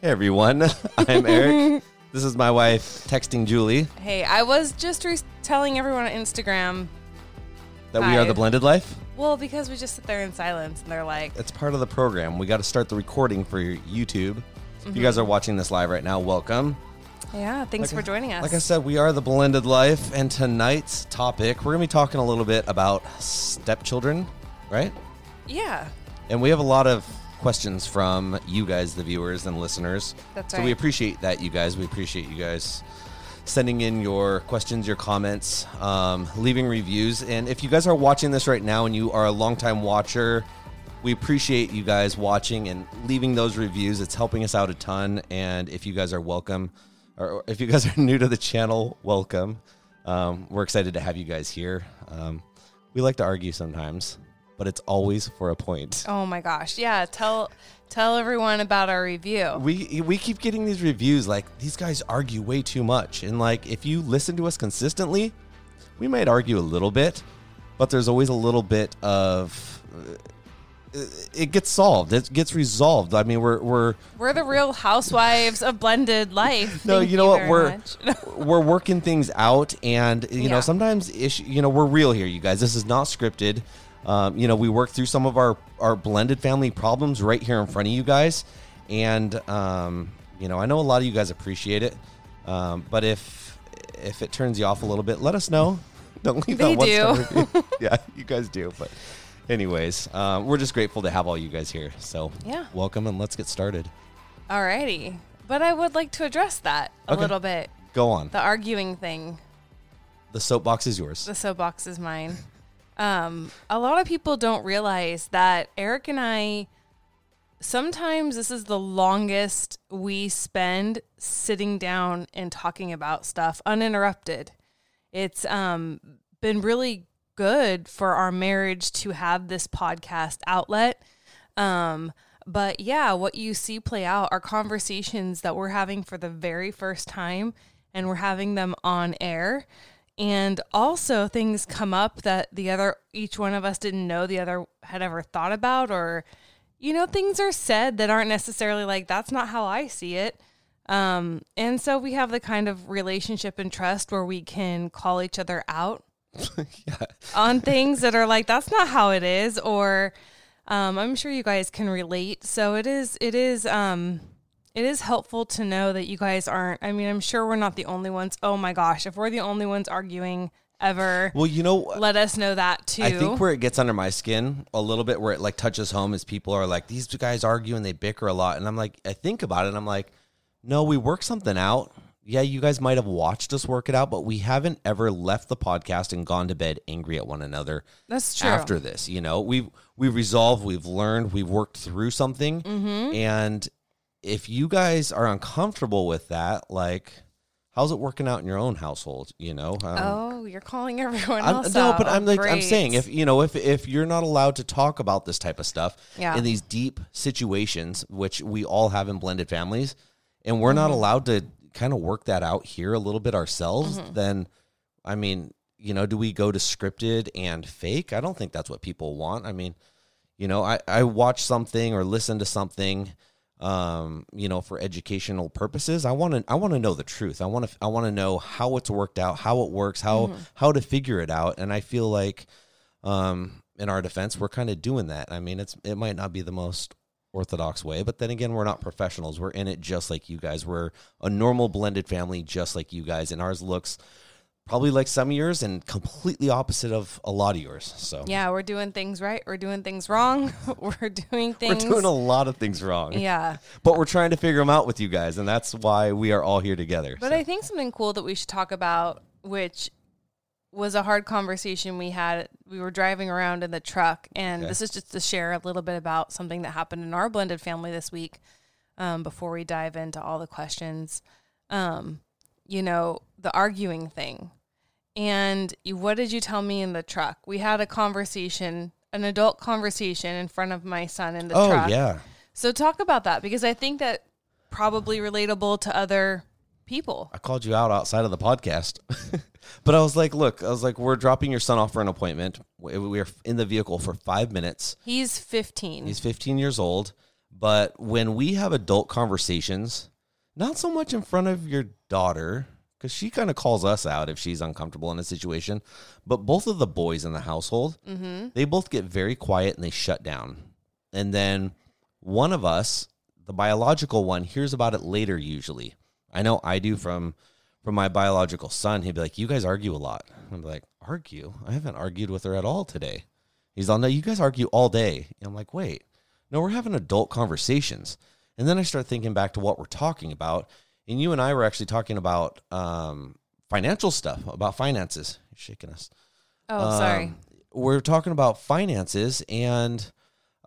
Hey everyone, I'm Eric. this is my wife texting Julie Hey, I was just re- telling everyone on Instagram, that we are Hi. the blended life. well, because we just sit there in silence and they're like, It's part of the program. We got to start the recording for YouTube. If Mm-hmm. you guys are watching this live right now, welcome. yeah, thanks for joining us. Like I said, we are the blended life, and tonight's topic we're gonna be talking a little bit about stepchildren, right? yeah, And we have a lot of questions from you guys, the viewers and listeners. That's So we appreciate that, you guys. We appreciate you guys sending in your questions, your comments, um, leaving reviews. And if you guys are watching this right now and you are a longtime watcher, we appreciate you guys watching and leaving those reviews. It's helping us out a ton. And if you guys are welcome, or if you guys are new to the channel, welcome. Um, we're excited to have you guys here. Um, we like to argue sometimes, but it's always for a point. Oh my gosh. Yeah. Tell tell everyone about our review. We we keep getting these reviews like these guys argue way too much, and like if you listen to us consistently, we might argue a little bit, but there's always a little bit of uh, it gets solved. It gets resolved. I mean, we're we're We're the real housewives of blended life. no, Thank you know what? We're we're working things out, and you know sometimes issue. You know, we're real here, you guys. This is not scripted. Um, you know, we work through some of our our blended family problems right here in front of you guys, and um, you know, I know a lot of you guys appreciate it. Um, but if if it turns you off a little bit, let us know. Don't leave They that one do. yeah, you guys do. But anyways, um, we're just grateful to have all you guys here. So Yeah. welcome and let's get started. Alrighty. But I would like to address that a Okay. little bit. Go on. The arguing thing. The soapbox is yours. The soapbox is mine. Um, a lot of people don't realize that Eric and I sometimes this is the longest we spend sitting down and talking about stuff uninterrupted. It's um been really good for our marriage to have this podcast outlet. Um but yeah, what you see play out are conversations that we're having for the very first time and we're having them on air. And also things come up that the other each one of us didn't know the other had ever thought about or you know things are said that aren't necessarily like that's not how I see it. Um and so we have the kind of relationship and trust where we can call each other out on things that are like that's not how it is or um, i'm sure you guys can relate so it is it is um it is helpful to know that you guys aren't i mean i'm sure we're not the only ones oh my gosh if we're the only ones arguing ever Well, you know, let us know that too I think where it gets under my skin a little bit, where it like touches home, is people are like, these guys argue and they bicker a lot, and I'm like, I think about it, and I'm like, no, we work something out. Yeah, you guys might have watched us work it out, but we haven't ever left the podcast and gone to bed angry at one another that's true after this. You know, we've we've resolved, we've learned, we've worked through something, Mm-hmm. and if you guys are uncomfortable with that, like. How's it working out in your own household? You know, um, oh you're calling everyone I'm, else no, out. but I'm like I'm saying if you know if if you're not allowed to talk about this type of stuff Yeah. in these deep situations, which we all have in blended families, and we're Mm-hmm. not allowed to kind of work that out here a little bit ourselves, Mm-hmm. then I mean, you know, do we go to scripted and fake? I don't think that's what people want. I mean, you know, I I watch something or listen to something. Um, you know, for educational purposes. I want to I want to know the truth. I want to I want to know how it's worked out, how it works, how Mm-hmm. how to figure it out. And I feel like um in our defense, we're kind of doing that. I mean, it's it might not be the most orthodox way, but then again, we're not professionals. We're in it just like you guys. We're a normal blended family just like you guys and ours looks probably like some of yours and completely opposite of a lot of yours. So Yeah, we're doing things right. We're doing things wrong. we're doing things. we're doing a lot of things wrong. yeah. But we're trying to figure them out with you guys, and that's why we are all here together. But So, I think something cool that we should talk about, which was a hard conversation we had. We were driving around in the truck, and Okay. this is just to share a little bit about something that happened in our blended family this week. Um, before we dive into all the questions, um, you know, the arguing thing. And what did you tell me in the truck? We had a conversation, an adult conversation in front of my son in the oh truck. Oh, yeah, So talk about that because I think that probably relatable to other people. I called you out outside of the podcast, but I was like, look, I was like, we're dropping your son off for an appointment. We are in the vehicle for five minutes. He's 15. He's 15 years old, but when we have adult conversations, not so much in front of your daughter, because she kind of calls us out if she's uncomfortable in a situation, but both of the boys in the household, mm-hmm. they both get very quiet and they shut down. And then one of us, the biological one, hears about it later usually. I know I do from from my biological son. He'd be like, "You guys argue a lot." I'm like, "Argue? I haven't argued with her at all today." He's all, "No, you guys argue all day." And I'm like, "Wait, no, we're having adult conversations." And then I start thinking back to what we're talking about, and you and I were actually talking about um, financial stuff, about finances. You're shaking us. oh, sorry. Um, we're talking about finances, and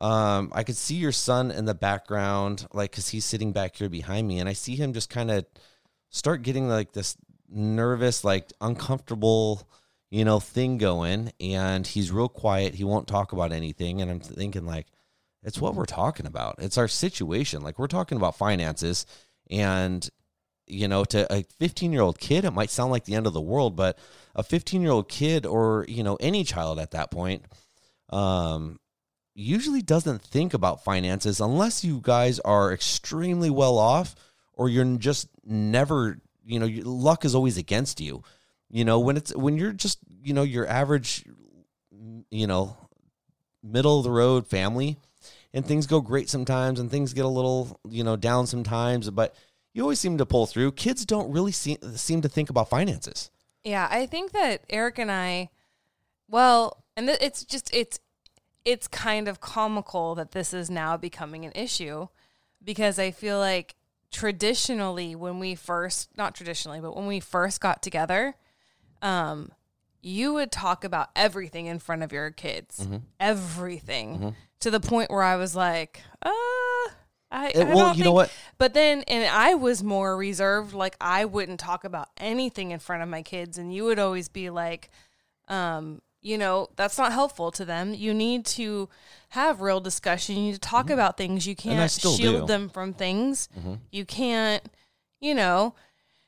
um, I could see your son in the background, like because he's sitting back here behind me, and I see him just kind of start getting like this nervous, like uncomfortable, you know, thing going, and he's real quiet. He won't talk about anything, and I'm thinking like, it's what we're talking about. It's our situation. Like we're talking about finances, and you know, to a 15 year old kid, it might sound like the end of the world, but a 15 year old kid or, you know, any child at that point, um, usually doesn't think about finances unless you guys are extremely well off or you're just never, you know, luck is always against you. You know, when it's, when you're just, you know, your average, you know, middle of the road family and things go great sometimes and things get a little, you know, down sometimes, but you always seem to pull through. Kids don't really seem, seem to think about finances. Yeah, I think that Eric and I, well, and th- it's just it's it's kind of comical that this is now becoming an issue because I feel like traditionally when we first not traditionally but when we first got together um you would talk about everything in front of your kids Mm-hmm. everything to the point where I was like uh I, Eh, I well, don't you know what? but then, and I was more reserved. Like I wouldn't talk about anything in front of my kids, and you would always be like, um, you know, that's not helpful to them. You need to have real discussion. You need to talk about things. You Mm-hmm. Can't shield do. Mm-hmm. them from things. You can't, you know.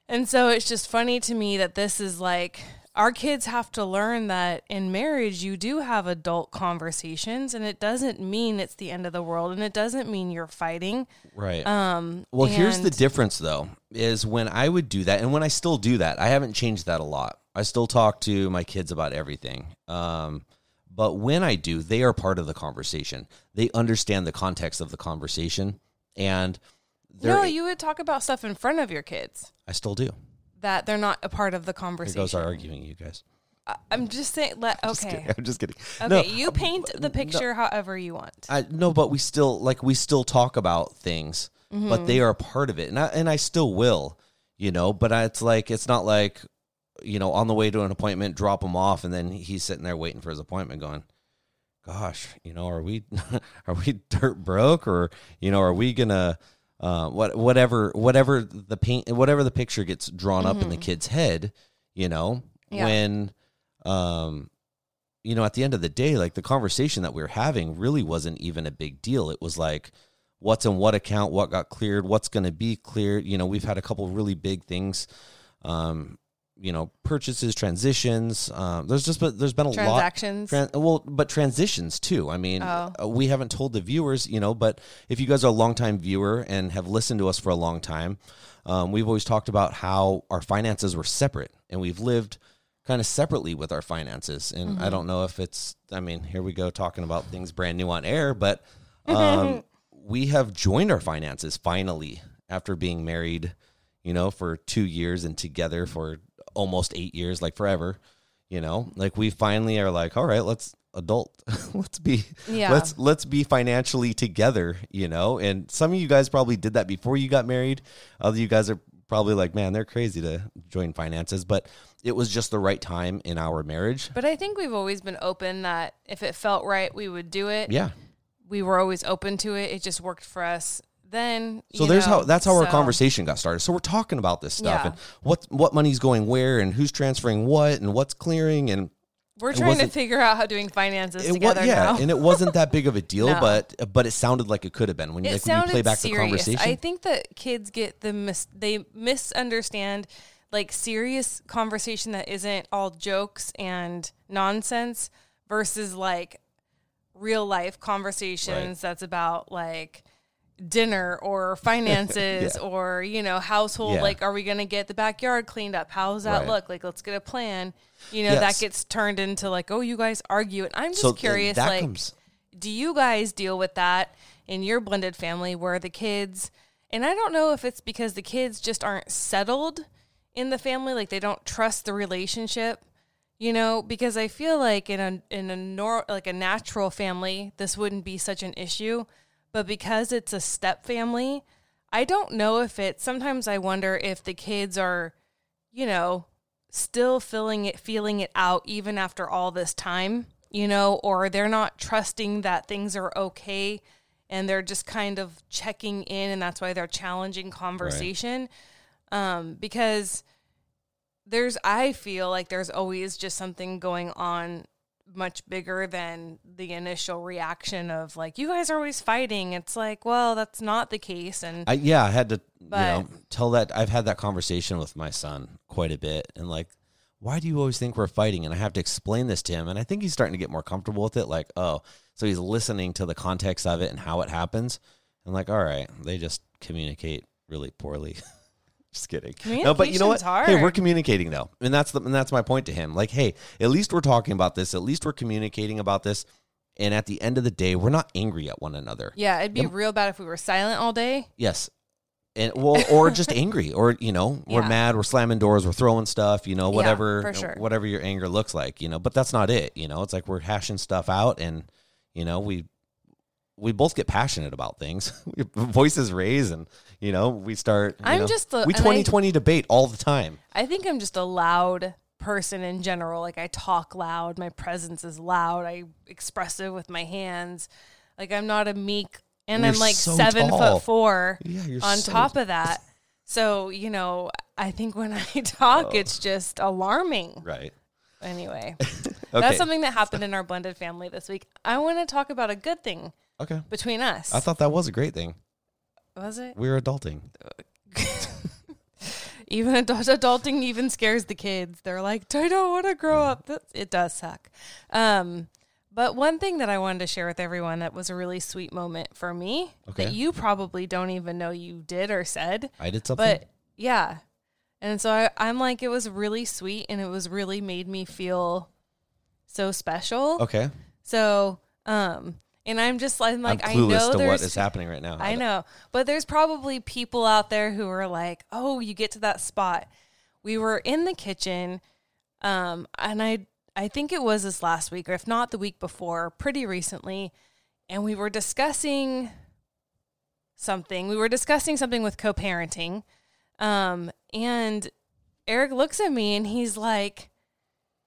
And so it's just funny to me that this is like our kids have to learn that in marriage you do have adult conversations and it doesn't mean it's the end of the world and it doesn't mean you're fighting. Right. Um Well, here's the difference though, is when I would do that, and when I still do that, I haven't changed that a lot. I still talk to my kids about everything. Um, but when I do, they are part of the conversation. They understand the context of the conversation, and. No, you would talk about stuff in front of your kids I still do. That they're not a part of the Here conversation. goes our arguing, you guys. I- I'm just saying. Let Just okay, kidding. I'm just kidding. okay. No, you paint the picture however you want. I no, but we still like we still talk about things, Mm-hmm. but they are a part of it, and I, and I still will, you know. But I, it's like it's not like, you know, on the way to an appointment, drop him off, and then he's sitting there waiting for his appointment, going, "Gosh, you know, are we are we dirt broke, or you know, are we gonna." Uh, what whatever whatever the paint whatever the picture gets drawn up in the kid's head, you know, Mm-hmm. Yeah. when um you know, at the end of the day, like the conversation that we were having really wasn't even a big deal. It was like, what's in what account, what got cleared, what's going to be cleared. You know, we've had a couple really big things, um, you know purchases, transitions. Um, there's just been, there's been a Transactions. lot. Tran- well, but transitions too. I mean, Oh. uh, we haven't told the viewers, you know, but if you guys are a longtime viewer and have listened to us for a long time, um, we've always talked about how our finances were separate and we've lived kind of separately with our finances. And Mm-hmm. I don't know if it's, I mean, here we go talking about things brand new on air, but um, we have joined our finances finally after being married, you know, for two years and together for almost eight years, like forever. You know, like we finally are like, all right, let's adult, let's be, Yeah. let's let's be financially together. You know, and some of you guys probably did that before you got married. Other you guys are probably like, man, they're crazy to join finances, but it was just the right time in our marriage. But I think we've always been open that if it felt right, we would do it. Yeah. We were always open to it. It just worked for us then. So there's know, how that's how our conversation got started. So we're talking about this stuff Yeah. and what what money's going where and who's transferring what and what's clearing and We're it trying to figure out how doing finances it Was, yeah, now. and it wasn't that big of a deal, No. but but it sounded like it could have been when, it like, when you play back serious. the conversation. I think that kids get the mis- they misunderstand like serious conversation that isn't all jokes and nonsense versus like real life conversations that's about like dinner or finances Yeah. or you know household Yeah. like are we going to get the backyard cleaned up how's that Right. look like let's get a plan you know Yes. that gets turned into like oh you guys argue and i'm just so curious like comes do you guys deal with that in your blended family where the kids and I don't know if it's because the kids just aren't settled in the family like they don't trust the relationship you know because I feel like in a in a nor like a natural family this wouldn't be such an issue but because it's a step family I don't know if it sometimes I wonder if the kids are you know still feeling it feeling it out even after all this time you know or they're not trusting that things are okay and they're just kind of checking in and that's why they're challenging conversation. Um because there's i feel like there's always just something going on much bigger than the initial reaction of like you guys are always fighting it's like well that's not the case and I, yeah, I had to you know tell that I've had that conversation with my son quite a bit, and like, why do you always think we're fighting? And I have to explain this to him, and I think he's starting to get more comfortable with it. Like, oh, so he's listening to the context of it and how it happens, and like, all right, they just communicate really poorly. just kidding. No, but you know what? Communication's Hey, we're communicating though, and that's the and that's my point to him. Like, hey, at least we're talking about this. At least we're communicating about this. And at the end of the day, we're not angry at one another. yeah it'd be real bad if we were silent all day Yes. And well, or just angry, or you know, we're Yeah. mad, we're slamming doors, we're throwing stuff, you know, Yeah, whatever, for sure. whatever your anger looks like, you know. But that's not it, you know. It's like we're hashing stuff out, and you know, we we both get passionate about things. Voices raise, and you know, we start. I'm know, just the- we and I- twenty twenty debate all the time. I think I'm just a loud person in general. Like I talk loud, my presence is loud. I expressive with my hands. Like I'm not a meek, and You're I'm like so seven tall. foot four. Yeah, you're on so- top of that, so you know, I think when I talk, oh. it's just alarming. Right. Anyway, Okay. that's something that happened in our blended family this week. I want to talk about a good thing Okay. between us. I thought that was a great thing. Was it? We were adulting. even adult, adulting even scares the kids. They're like, I don't want to grow up. It does suck. Um, but one thing that I wanted to share with everyone that was a really sweet moment for me Okay. that you probably don't even know you did or said, I did something. but yeah. And so I, I'm like, it was really sweet and it was really made me feel so special. okay. So, um, and I'm just I'm like, I'm I know to there's what is happening right now. I know. But there's probably people out there who are like, "Oh, you get to that spot." We were in the kitchen um and I I think it was this last week or if not the week before, pretty recently, and we were discussing something. We were discussing something with co-parenting. Um and Eric looks at me and he's like,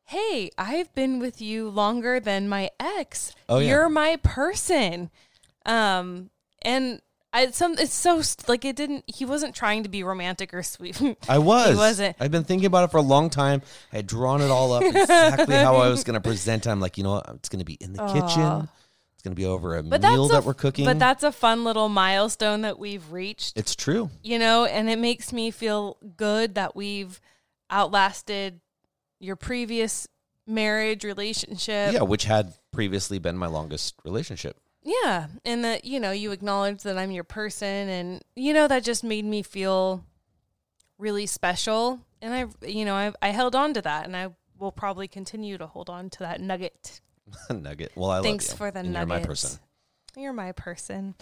"Hey, I've been with you longer than my ex. Oh, yeah. You're my person." Um and I some it's so like it didn't he wasn't trying to be romantic or sweet. I was. He wasn't. I've been thinking about it for a long time. I had drawn it all up exactly how I was going to present. it. I'm like, you know what? It's going to be in the kitchen. It's going to be over a But meal that a, we're cooking. But that's a fun little milestone that we've reached. it's true. you know, and it makes me feel good that we've outlasted your previous marriage relationship. yeah, which had previously been my longest relationship. Yeah, and that you know you acknowledge that I'm your person, and you know that just made me feel really special. And I, you know, I I held on to that, and I will probably continue to hold on to that nugget. nugget. Well, I Thanks love you. for the and nugget. You're my person. You're my person.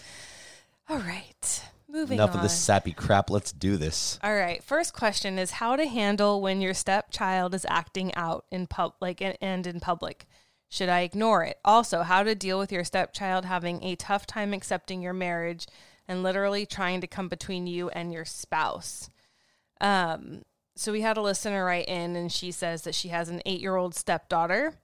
All right, moving Enough on. of this sappy crap. Let's do this. All right. First question is how to handle when your stepchild is acting out in pub like and- in public. Should I ignore it? Also, how to deal with your stepchild having a tough time accepting your marriage and literally trying to come between you and your spouse. Um, so we had a listener write in and she says that she has an 8-year-old stepdaughter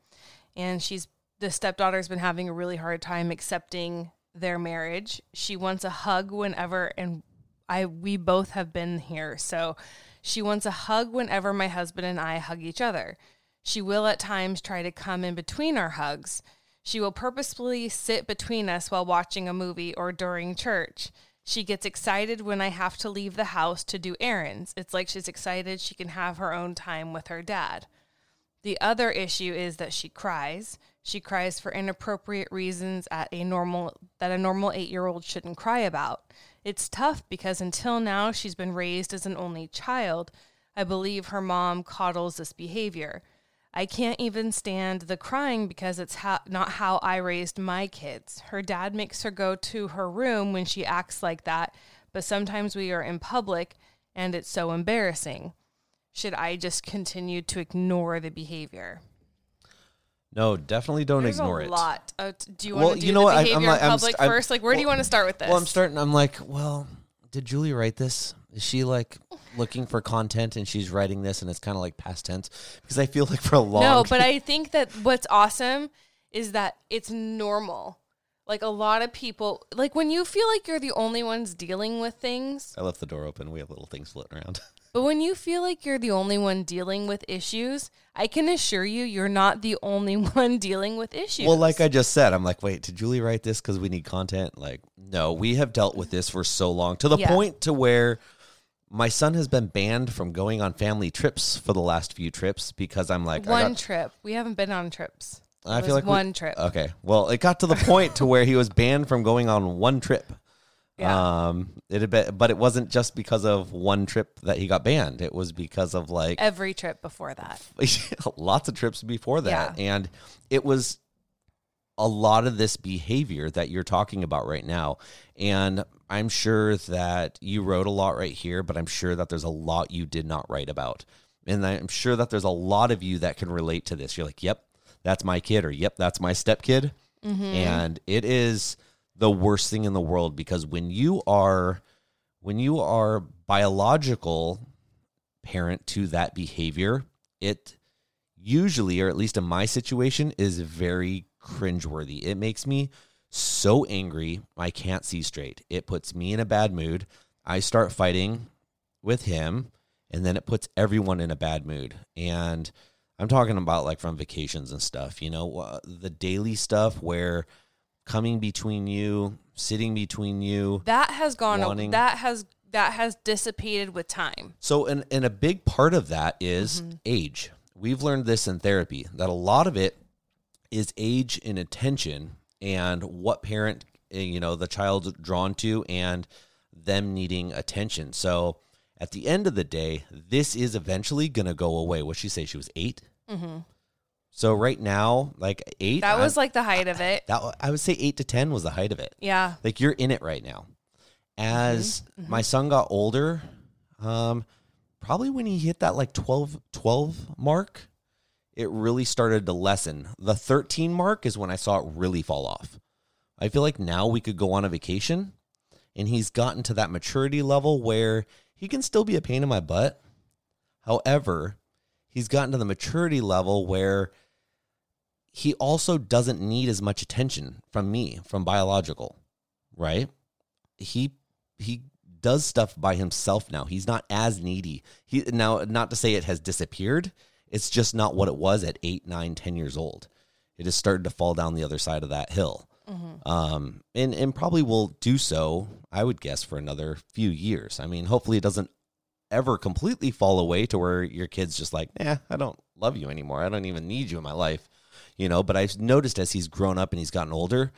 and she's the stepdaughter's been having a really hard time accepting their marriage. She wants a hug whenever and I we both have been here. So she wants a hug whenever my husband and I hug each other. She will at times try to come in between our hugs. She will purposefully sit between us while watching a movie or during church. She gets excited when I have to leave the house to do errands. It's like she's excited she can have her own time with her dad. The other issue is that she cries. She cries for inappropriate reasons at a normal that a normal 8-year-old shouldn't cry about. It's tough because until now she's been raised as an only child. I believe her mom coddles this behavior. I can't even stand the crying because it's not how I raised my kids. Her dad makes her go to her room when she acts like that, but sometimes we are in public and it's so embarrassing. Should I just continue to ignore the behavior? No, definitely don't There's ignore a it. lot. Uh, do you Well, want to do you know the what? I- I'm behavior like- in I'm public st- I'm- 1st Like, where do you well- want to start with this? Well, I'm starting. I'm like, well, did Julie write this? Is she like looking for content and she's writing this and it's kind of like past tense? Because I feel like for a long No, but I think that what's awesome is that it's normal. Like a lot of people, like when you feel like you're the only ones dealing with things, I left the door open. We have little things floating around. but when you feel like you're the only one dealing with issues, I can assure you, you're not the only one dealing with issues. Well, like I just said, I'm like, wait, did Julie write this because we need content? Like, no, we have dealt with this for so long to the Yeah. point to where my son has been banned from going on family trips for the last few trips because I'm like, I one got- trip. We haven't been on trips. I It feel was like we- one trip. Okay, well, it got to the point to where he was banned from going on one trip. Yeah. Um, it had been, but it wasn't just because of one trip that he got banned. It was because of like Every trip before that. lots of trips before that. Yeah. And it was a lot of this behavior that you're talking about right now. And I'm sure that you wrote a lot right here, but I'm sure that there's a lot you did not write about. And I'm sure that there's a lot of you that can relate to this. You're like, yep, that's my kid, or yep, that's my stepkid. And it is the worst thing in the world because when you are when you are biological parent to that behavior, it usually, or at least in my situation, is very cringeworthy. It makes me so angry, I can't see straight. It puts me in a bad mood. I start fighting with him, and then it puts everyone in a bad mood. And I'm talking about like from vacations and stuff, you know, uh, the daily stuff where coming between you, sitting between you, That has gone. Wanting- That has that has dissipated with time. So, and, and a big part of that is Mm-hmm. age. We've learned this in therapy that a lot of it is age and attention and what parent, eh, you know, the child's drawn to and them needing attention. So, at the end of the day, this is eventually going to go away. What she say? She was 8 hmm So right now, like eight, That was I'm- like the height of it. that. I would say eight to ten was the height of it. Yeah. Like you're in it right now. As Mm-hmm. my son got older, um, probably when he hit that like 12, 12 mark, it really started to lessen. The 13 mark is when I saw it really fall off. I feel like now we could go on a vacation and he's gotten to that maturity level where he can still be a pain in my butt. However, he's gotten to the maturity level where he also doesn't need as much attention from me, from biological, right? He he does stuff by himself now. He's not as needy. He now not to say it has disappeared. It's just not what it was at eight, nine, ten years old. It has started to fall down the other side of that hill. Um, and, and probably will do so, I would guess, for another few years. I mean, hopefully it doesn't ever completely fall away to where your kid's just like, "Yeah, I don't love you anymore. I don't even need you in my life." You know, but I've noticed as he's grown up and he's gotten older,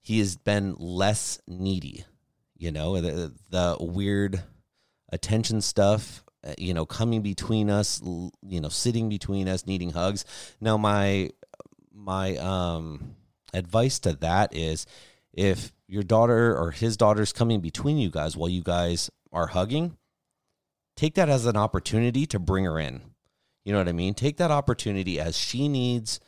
he has been less needy. You know, the, the weird attention stuff, uh, you know, coming between us, you know, sitting between us, needing hugs. Now, my my um advice to that is if your daughter or his daughter's coming between you guys while you guys are hugging, take that as an opportunity to bring her in. You know what I mean? Take that opportunity as she needs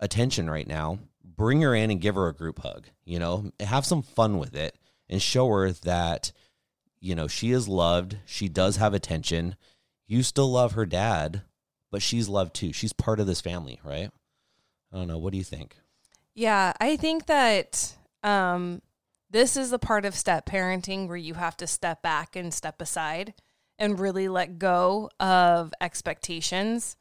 attention right now. Bring her in and give her a group hug. You know, have some fun with it and show her that, you know, she is loved. She does have attention. You still love her dad, but she's loved too. She's part of this family, right? I don't know. What do you think? Yeah, I think that um, this is the part of step parenting where you have to step back and step aside and really let go of expectations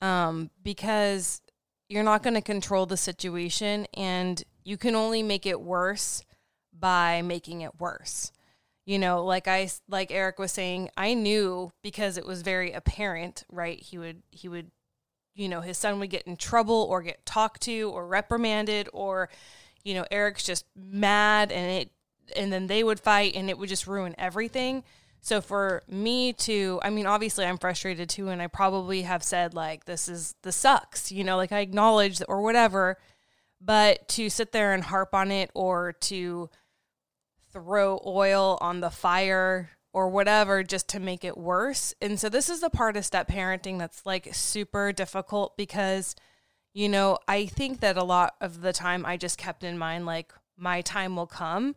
um, because you're not going to control the situation and you can only make it worse by making it worse. You know, like I like Eric was saying, I knew because it was very apparent, right? He would he would you know, his son would get in trouble or get talked to or reprimanded or you know, Eric's just mad and it and then they would fight and it would just ruin everything. So for me to, I mean, obviously I'm frustrated too, and I probably have said like, this is, this sucks, you know, like I acknowledge or whatever, but to sit there and harp on it or to throw oil on the fire or whatever just to make it worse. And so this is the part of step parenting that's like super difficult because, you know, I think that a lot of the time I just kept in mind like my time will come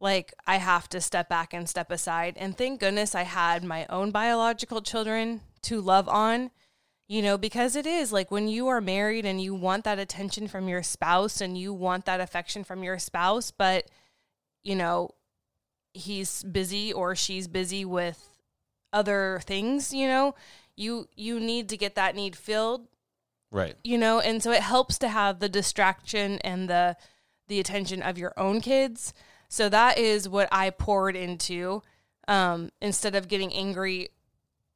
like I have to step back and step aside. And thank goodness I had my own biological children to love on, you know, because it is like when you are married and you want that attention from your spouse and you want that affection from your spouse, but, you know, he's busy or she's busy with other things, you know, you you need to get that need filled. Right. You know, and so it helps to have the distraction and the the attention of your own kids so that is what I poured into um, instead of getting angry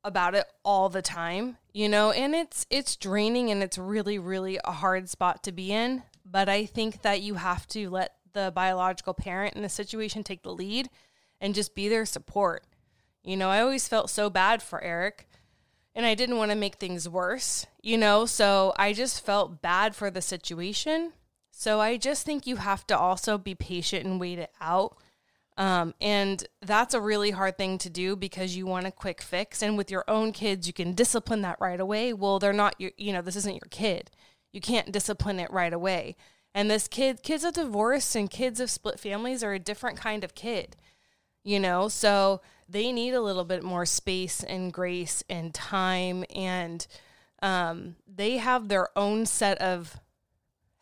about it all the time, you know, and it's it's draining and it's really really a hard spot to be in, but I think that you have to let the biological parent in the situation take the lead and just be their support. You know, I always felt so bad for Eric and I didn't want to make things worse, you know, so I just felt bad for the situation so I just think you have to also be patient and wait it out. Um, and that's a really hard thing to do because you want a quick fix. And with your own kids, you can discipline that right away. Well, they're not your, you know, this isn't your kid. You can't discipline it right away. And this kid, kids of divorce and kids of split families are a different kind of kid, you know? So they need a little bit more space and grace and time. And um, they have their own set of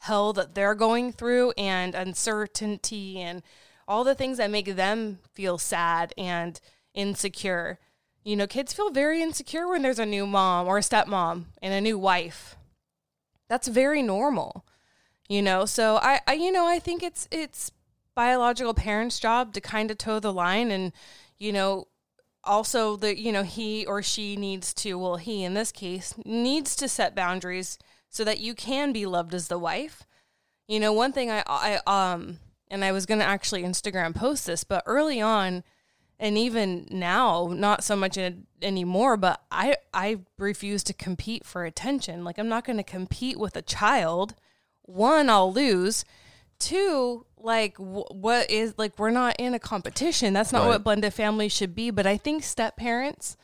hell that they're going through and uncertainty and all the things that make them feel sad and insecure. You know, kids feel very insecure when there's a new mom or a stepmom and a new wife. That's very normal. You know, so I, I you know, I think it's it's biological parents' job to kind of toe the line and, you know, also the you know, he or she needs to, well, he in this case needs to set boundaries so that you can be loved as the wife. You know, one thing I, I um, and I was going to actually Instagram post this, but early on, and even now, not so much in, anymore, but I, I refuse to compete for attention. Like, I'm not going to compete with a child. One, I'll lose. Two, like, w- what is, like, we're not in a competition. That's not Right. what blended families should be. But I think step parents,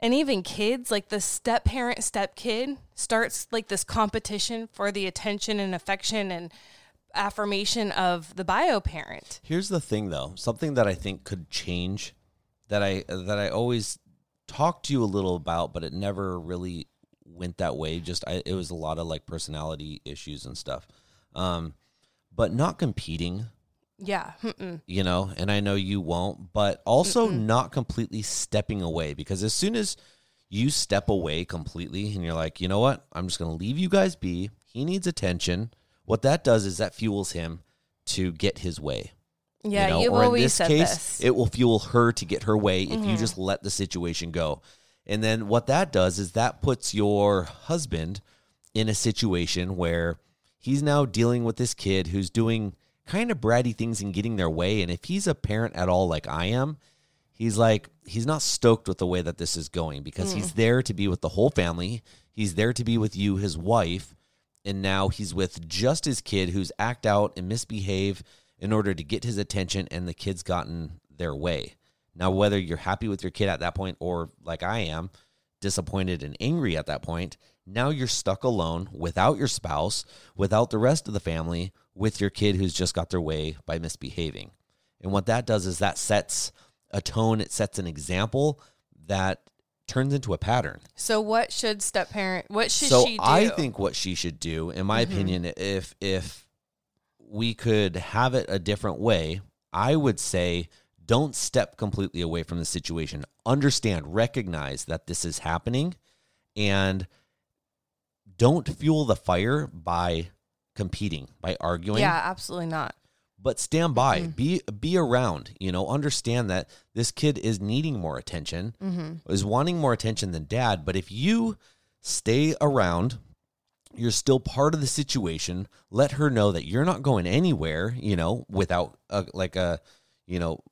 and even kids like the step parent step kid starts like this competition for the attention and affection and affirmation of the bio parent Here's the thing, though. Something that I think could change that I that I always talked to you a little about, but it never really went that way. Just I, it was a lot of like personality issues and stuff. Um, but not competing, yeah Mm-mm. you know. And I know you won't, but also not completely stepping away because as soon as you step away completely and you're like, you know what, I'm just going to leave you guys be. He needs attention. What that does is that fuels him to get his way Yeah, you know? you've or in always this said case, this. Mm-hmm. it will fuel her to get her way if you just let the situation go. And then what that does is that puts your husband in a situation where he's now dealing with this kid who's doing kind of bratty things and getting their way. And if he's a parent at all like I am, he's like he's not stoked with the way that this is going because Mm. he's there to be with the whole family. He's there to be with you, his wife, and now he's with just his kid who's act out and misbehave in order to get his attention and the kid's gotten their way. Now whether you're happy with your kid at that point or like I am, disappointed and angry at that point, now you're stuck alone without your spouse, without the rest of the family, with your kid who's just got their way by misbehaving. And what that does is that sets a tone, it sets an example that turns into a pattern. So what should step parent? What should so she do? Mm-hmm. I think what she should do, in my opinion, if if we could have it a different way, I would say don't step completely away from the situation. Understand, recognize that this is happening and don't fuel the fire by competing, by arguing. Yeah, absolutely not. but stand by. Mm. Be be around you know understand that this kid is needing more attention mm-hmm. is wanting more attention than dad. But if you stay around you're still part of the situation let her know that you're not going anywhere you know without a, like a you know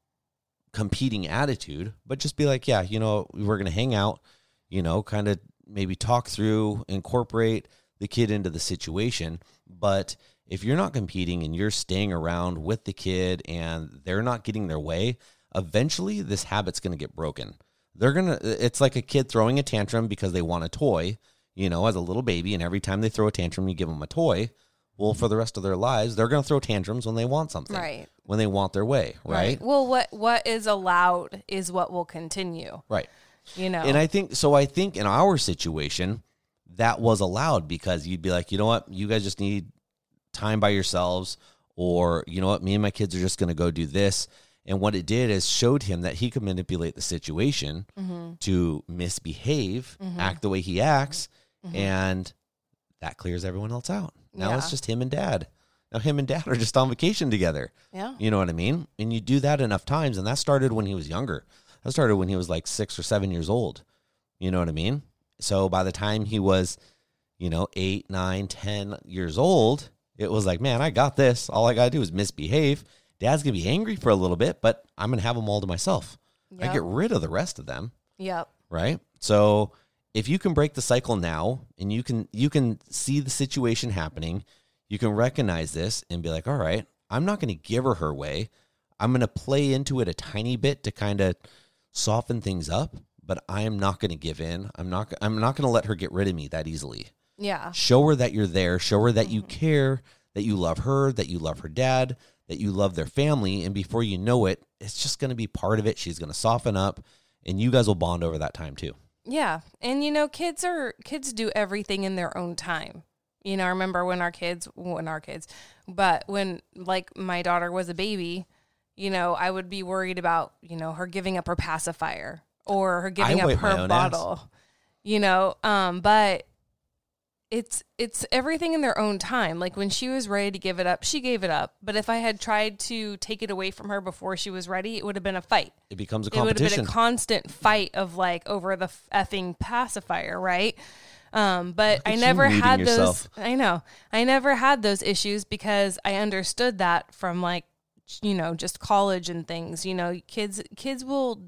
competing attitude. But just be like yeah you know we're gonna hang out you know kind of maybe talk through incorporate the kid into the situation but if you're not competing and you're staying around with the kid and they're not getting their way eventually this habit's going to get broken they're going to it's like a kid throwing a tantrum because they want a toy you know as a little baby and every time they throw a tantrum you give them a toy well for the rest of their lives they're going to throw tantrums when they want something Right. when they want their way right Well, what what is allowed is what will continue. right You know. And I think so. I think in our situation, that was allowed because you'd be like, you know what, you guys just need time by yourselves, or you know what, me and my kids are just going to go do this. And what it did is showed him that he could manipulate the situation mm-hmm. to misbehave, mm-hmm. act the way he acts, mm-hmm. and that clears everyone else out. Now it's just him and dad. Now him and dad are just on vacation together. yeah. You know what I mean? And you do that enough times, and that started when he was younger. That started when he was like six or seven years old. You know what I mean? So by the time he was, you know, eight, nine, ten years old, it was like, man, I got this. All I got to do is misbehave. Dad's going to be angry for a little bit, but I'm going to have them all to myself. I get rid of the rest of them Yep. right so if you can break the cycle now and you can you can see the situation happening you can recognize this and be like all right i'm not going to give her her way i'm going to play into it a tiny bit to kind of soften things up but i am not going to give in. I'm not i'm not going to let her get rid of me that easily. Yeah. show her that you're there. Show her that you mm-hmm. care that you love her that you love her dad that you love their family and before you know it it's just going to be part of it. She's going to soften up and you guys will bond over that time too. Yeah. And you know, kids are kids do everything in their own time. You know, I remember when our kids when our kids but when like my daughter was a baby, you know, I would be worried about, you know, her giving up her pacifier or her giving up her own ass. bottle. You know, um, but it's it's everything in their own time. Like when she was ready to give it up, she gave it up. But if I had tried to take it away from her before she was ready, it would have been a fight it becomes a competition. it would have been a constant fight of like over the effing pacifier, right? Um, but I never had yourself. those. I know I never had those issues because I understood that from like you know just college and things. You know, kids kids will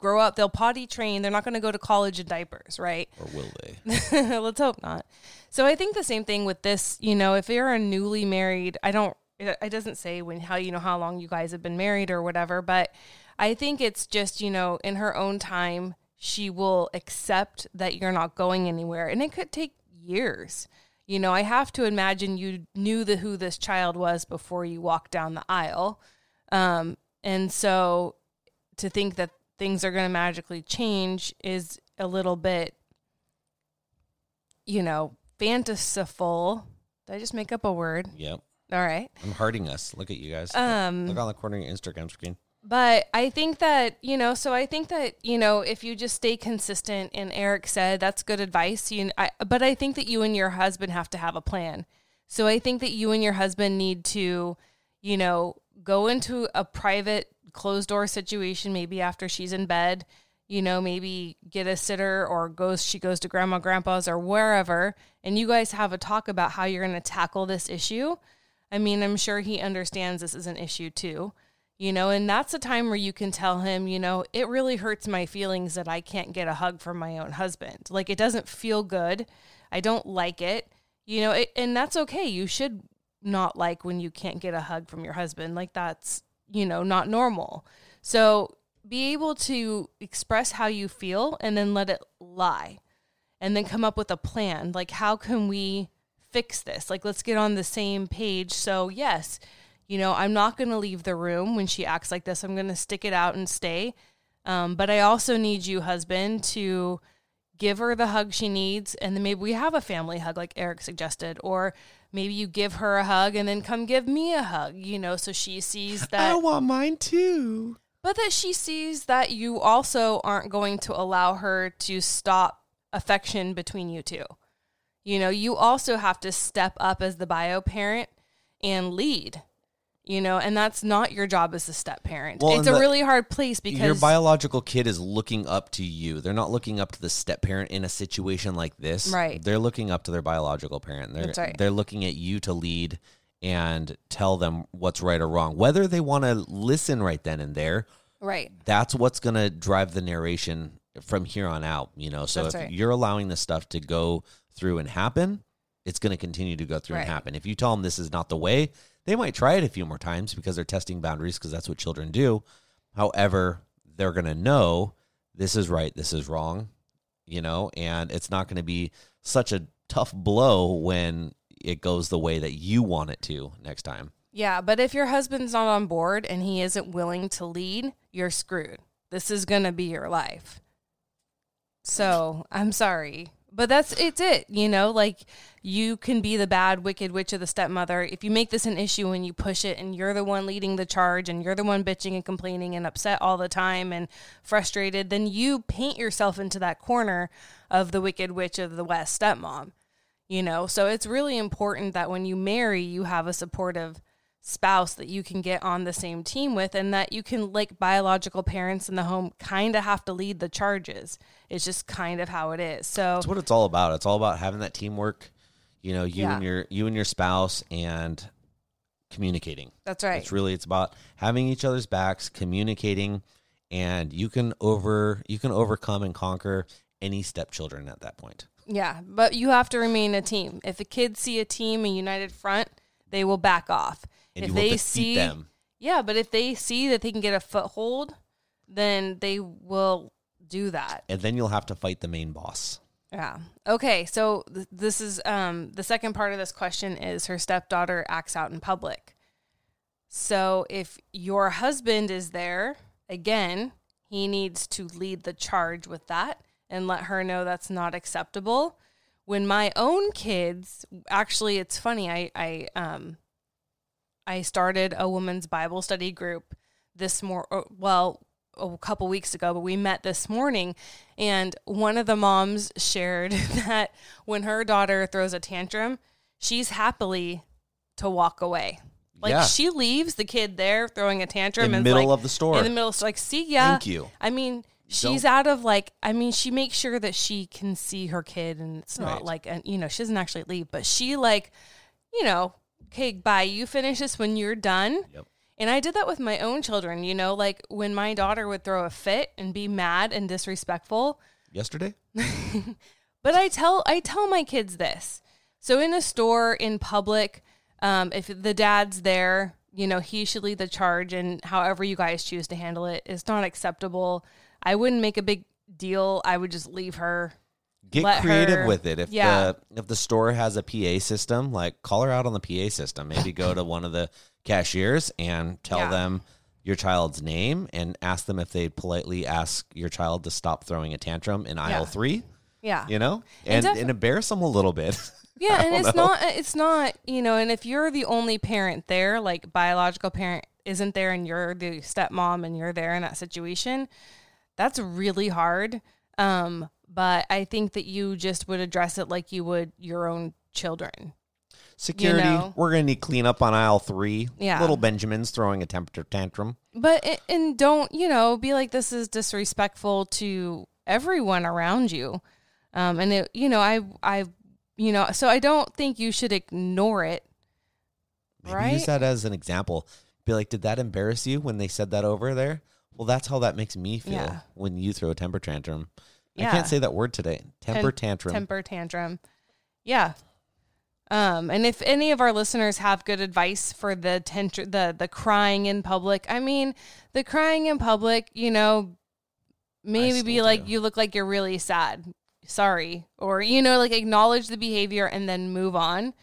grow up. They'll potty train. They're not going to go to college in diapers, right? or will they Let's hope not. So I think the same thing with this. You know, if you're a newly married, I don't. It, it doesn't say when how you know how long you guys have been married or whatever, but I think it's just you know in her own time she will accept that you're not going anywhere, and it could take years. You know, I have to imagine you knew the who this child was before you walked down the aisle, um, and so to think that things are going to magically change is a little bit you know, fantasiful. Did I just make up a word? yep All right. i'm hurting us look at you guys Um, look on the corner of your instagram screen But I think that, you know, so I think that, you know, if you just stay consistent and Eric said that's good advice, you I, but I think that you and your husband have to have a plan. So I think that you and your husband need to, you know, go into a private closed door situation maybe after she's in bed you know maybe get a sitter or goes she goes to grandma grandpa's or wherever. And you guys have a talk about how you're going to tackle this issue. I mean i'm sure he understands this is an issue too you know and that's a time where you can tell him you know it really hurts my feelings that i can't get a hug from my own husband. Like it doesn't feel good. I don't like it you know it, and that's okay. You should not like when you can't get a hug from your husband. Like that's you know not normal. So be able to express how you feel and then let it lie and then come up with a plan. Like how can we fix this? Like let's get on the same page. So yes you know i'm not going to leave the room when she acts like this. I'm going to stick it out and stay. Um, but i also need you husband to give her the hug she needs. And then maybe we have a family hug like eric suggested or maybe you give her a hug and then come give me a hug you know so she sees that I want mine too. but that she sees that you also aren't going to allow her to stop affection between you two. You know, you also have to step up as the bio parent and lead. You know, and that's not your job as a step parent. Well, it's a the- really hard place because Your biological kid is looking up to you. They're not looking up to the step parent in a situation like this. Right. They're looking up to their biological parent. They're That's right. they're looking at you to lead and tell them what's right or wrong. Whether they want to listen right then and there, right. that's what's going to drive the narration from here on out, you know. So That's if right. you're allowing this stuff to go through and happen, it's going to continue to go through Right. and happen. If you tell them this is not the way, they might try it a few more times because they're testing boundaries because that's what children do. However, they're going to know this is right, this is wrong, you know, and it's not going to be such a tough blow when it goes the way that you want it to next time. Yeah, but if your husband's not on board and he isn't willing to lead, you're screwed. This is going to be your life. So, I'm sorry. But that's it's it, you know, like you can be the bad wicked witch of the stepmother. If you make this an issue and you push it and you're the one leading the charge and you're the one bitching and complaining and upset all the time and frustrated, then you paint yourself into that corner of the wicked witch of the west stepmom you know? So it's really important that when you marry you have a supportive spouse that you can get on the same team with and that you can like biological parents in the home kind of have to lead the charges it's just kind of how it is so That's what it's all about. It's all about having that teamwork, you know, you Yeah. and your you and your spouse and communicating. that's right It's really it's about having each other's backs, communicating, and you can over you can overcome and conquer any stepchildren at that point. yeah but you have to remain a team if the kids see a team a united front they will back off And if they see them. yeah but if they see that they can get a foothold then they will do that And then you'll have to fight the main boss. Yeah. Okay. So th- this is um the second part of this question is her stepdaughter acts out in public. So if your husband is there, again, he needs to lead the charge with that and let her know that's not acceptable. When my own kids, actually it's funny, I I um I started a women's Bible study group this more oh, well a couple weeks ago, but we met this morning and one of the moms shared that when her daughter throws a tantrum, she's happily to walk away. Like Yeah. she leaves the kid there throwing a tantrum In the and middle like, of the store. In the middle, like, see ya. Thank you. I mean, she's Don't- out of like, I mean, she makes sure that she can see her kid, and it's not Right. like, an, you know, she doesn't actually leave, but she like, you know, okay, bye. You finish this when you're done. Yep. And I did that with my own children. You know, like when my daughter would throw a fit and be mad and disrespectful, Yesterday? but I tell I tell my kids this. So in a store, in public, um, if the dad's there, you know he should lead the charge, and however you guys choose to handle it is not acceptable. I wouldn't make a big deal. I would just leave her. Get Let creative her- with it. If yeah. the if the store has a PA system, like call her out on the PA system. Maybe go to one of the cashiers and tell Yeah. them your child's name and ask them if they'd politely ask your child to stop throwing a tantrum in aisle Yeah. three. Yeah, You know, And and and embarrass them a little bit. Yeah, and it's know. not it's not, you know, and if you're the only parent there, like biological parent isn't there and you're the stepmom and you're there in that situation, that's really hard. Um, but I think that you just would address it like you would your own children. Security, know? we're going to need cleanup on aisle three. Yeah. Little Benjamin's throwing a temper tantrum. But and don't you know be like this is disrespectful to everyone around you, um, and it you know I I you know so I don't think you should ignore it. Maybe Right? use that as an example. Be like, did that embarrass you when they said that over there? Well, that's how that makes me feel Yeah. when you throw a temper tantrum. I can't say that word today. Temper tantrum. Temper tantrum. Yeah. Um, and if any of our listeners have good advice for the tantr- the the crying in public, I mean, the crying in public, you know, maybe be like do. you look like you're really sad. Sorry, or you know, like acknowledge the behavior and then move on.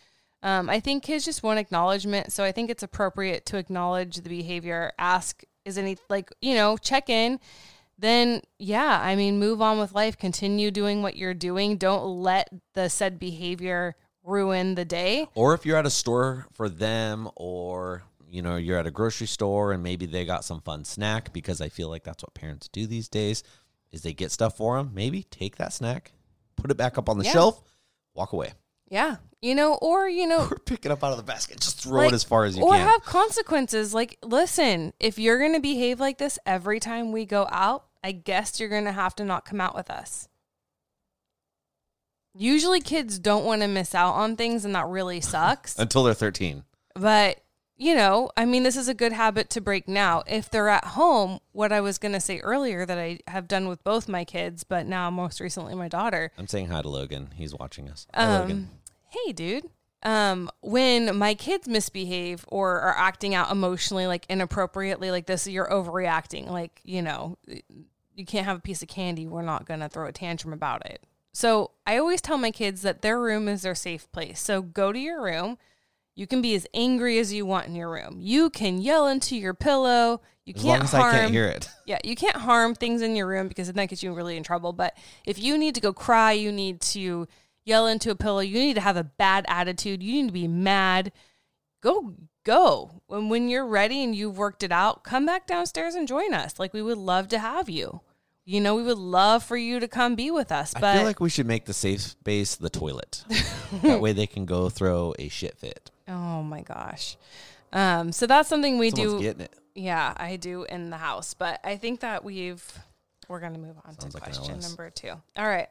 Um, I think kids just want acknowledgement, so I think it's appropriate to acknowledge the behavior. Ask, is any like you know, check in. Then yeah, I mean, move on with life. Continue doing what you're doing. Don't let the said behavior ruin the day. or if you're at a store for them or you know you're at a grocery store and maybe they got some fun snack because i feel like that's what parents do these days is they get stuff for them maybe take that snack put it back up on the Yeah. shelf walk away Yeah, you know, or you know, or pick it up out of the basket just throw like, it as far as you or can or have consequences. Like, listen, if you're going to behave like this every time we go out, I guess you're going to have to not come out with us. Usually, kids don't want to miss out on things, and that really sucks. until they're 13 but you know, I mean, this is a good habit to break now. If they're at home, what I was going to say earlier that I have done with both my kids, but now most recently my daughter. i'm saying hi to logan he's watching us hi, logan Um, hey, dude. Um, when my kids misbehave or are acting out emotionally, like inappropriately, like this, you're overreacting. Like, you know, you can't have a piece of candy. We're not going to throw a tantrum about it. So I always tell my kids that their room is their safe place. So go to your room. You can be as angry as you want in your room. You can yell into your pillow. You as can't long as harm. i can't hear it Yeah, you can't harm things in your room because then that gets you really in trouble. But if you need to go cry, you need to yell into a pillow, you need to have a bad attitude, you need to be mad, go go. When when you're ready and you've worked it out, come back downstairs and join us. Like we would love to have you. You know, we would love for you to come be with us. But i feel like we should make the safe space the toilet that way they can go throw a shit fit oh my gosh. Um, so that's something we Someone's do. getting it Yeah, I do in the house, but I think that we've we're going to move on Sounds to like question number 2. All right.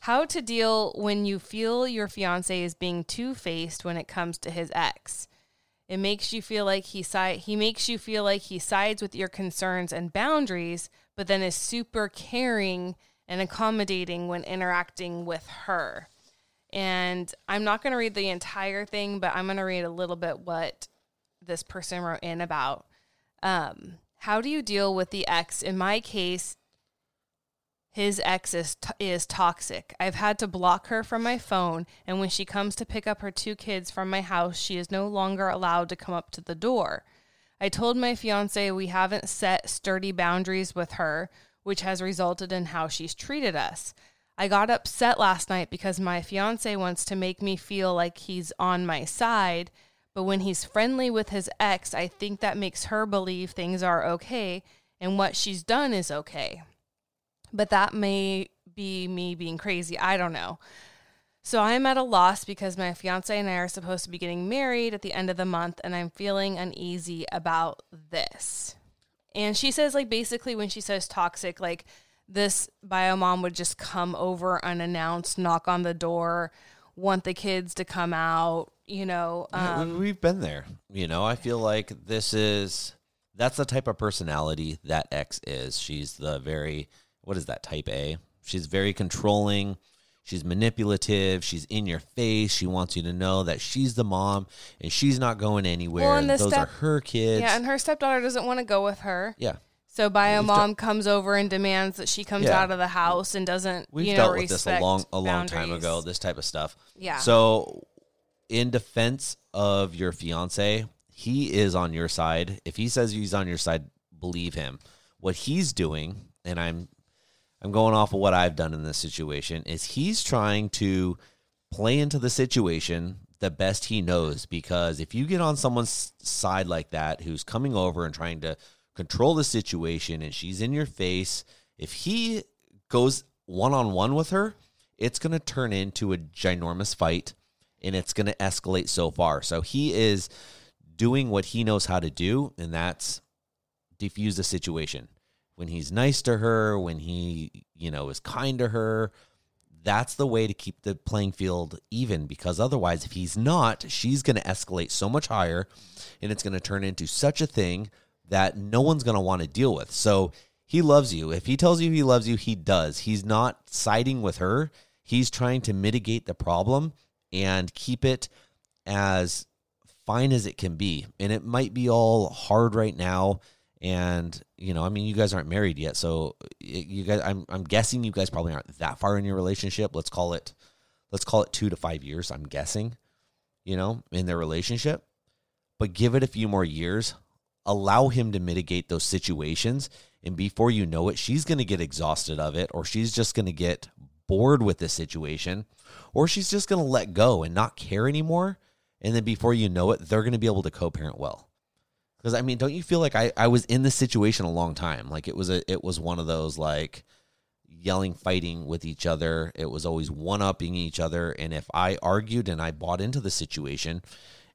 How to deal when you feel your fiance is being two-faced when it comes to his ex. It makes you feel like he side he makes you feel like he sides with your concerns and boundaries, but then is super caring and accommodating when interacting with her. And I'm not going to read the entire thing, but I'm going to read a little bit what this person wrote in about. Um, how do you deal with the ex? In my case, his ex is, t- is toxic. I've had to block her from my phone, and when she comes to pick up her two kids from my house, she is no longer allowed to come up to the door. I told my fiance we haven't set sturdy boundaries with her, which has resulted in how she's treated us. I got upset last night because my fiance wants to make me feel like he's on my side, but when he's friendly with his ex, I think that makes her believe things are okay and what she's done is okay. But that may be me being crazy. I don't know. So I'm at a loss because my fiance and I are supposed to be getting married at the end of the month, and I'm feeling uneasy about this. And she says, like, basically, when she says toxic, like, this bio mom would just come over unannounced, knock on the door, want the kids to come out, you know. Um, we- We've been there. You know, I feel like this is that's the type of personality that X is. She's the very what is that type A? She's very controlling. She's manipulative. She's in your face. She wants you to know that she's the mom and she's not going anywhere. Well, and and those step- are her kids. yeah, and her stepdaughter doesn't want to go with her. yeah. So bio mom comes over and demands that she comes Yeah. out of the house and doesn't We've you know dealt with this a respect long a long time boundaries. ago. This type of stuff. Yeah. So, in defense of your fiance, he is on your side. If he says he's on your side, believe him. What he's doing, and I'm I'm going off of what I've done in this situation, is he's trying to play into the situation the best he knows. Because if you get on someone's side like that, who's coming over and trying to control the situation, and she's in your face, if he goes one on one with her, it's going to turn into a ginormous fight and it's going to escalate so far. So he is doing what he knows how to do, and that's defuse the situation. When he's nice to her, when he, you know, is kind to her, that's the way to keep the playing field even because otherwise if he's not, she's going to escalate so much higher and it's going to turn into such a thing that no one's going to want to deal with. So he loves you. If he tells you he loves you, he does. He's not siding with her. He's trying to mitigate the problem and keep it as fine as it can be. And it might be all hard right now and you know, I mean, you guys aren't married yet, so you guys, I'm I'm guessing you guys probably aren't that far in your relationship. Let's call it, let's call it two to five years. I'm guessing, you know, in their relationship, but give it a few more years. Allow him to mitigate those situations, and before you know it, she's going to get exhausted of it, or she's just going to get bored with this situation, or she's just going to let go and not care anymore. And then before you know it, they're going to be able to co-parent well. Because I mean, don't you feel like I, I was in this situation a long time? Like it was a it was one of those like yelling, fighting with each other. It was always one upping each other. And if I argued and I bought into the situation,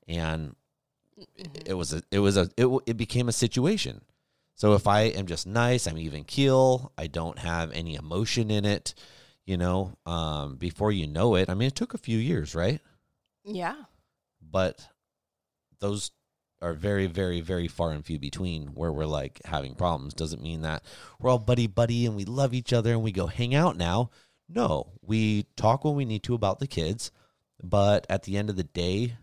and it was a it was a it, it became a situation. So if I am just nice, I'm even keel. I don't have any emotion in it. You know, um, before you know it, I mean, it took a few years, right? Yeah. But those are very, very, very far and few between where we're like having problems. Doesn't mean that we're all buddy buddy and we love each other and we go hang out now. No, we talk when we need to about the kids, but at the end of the day,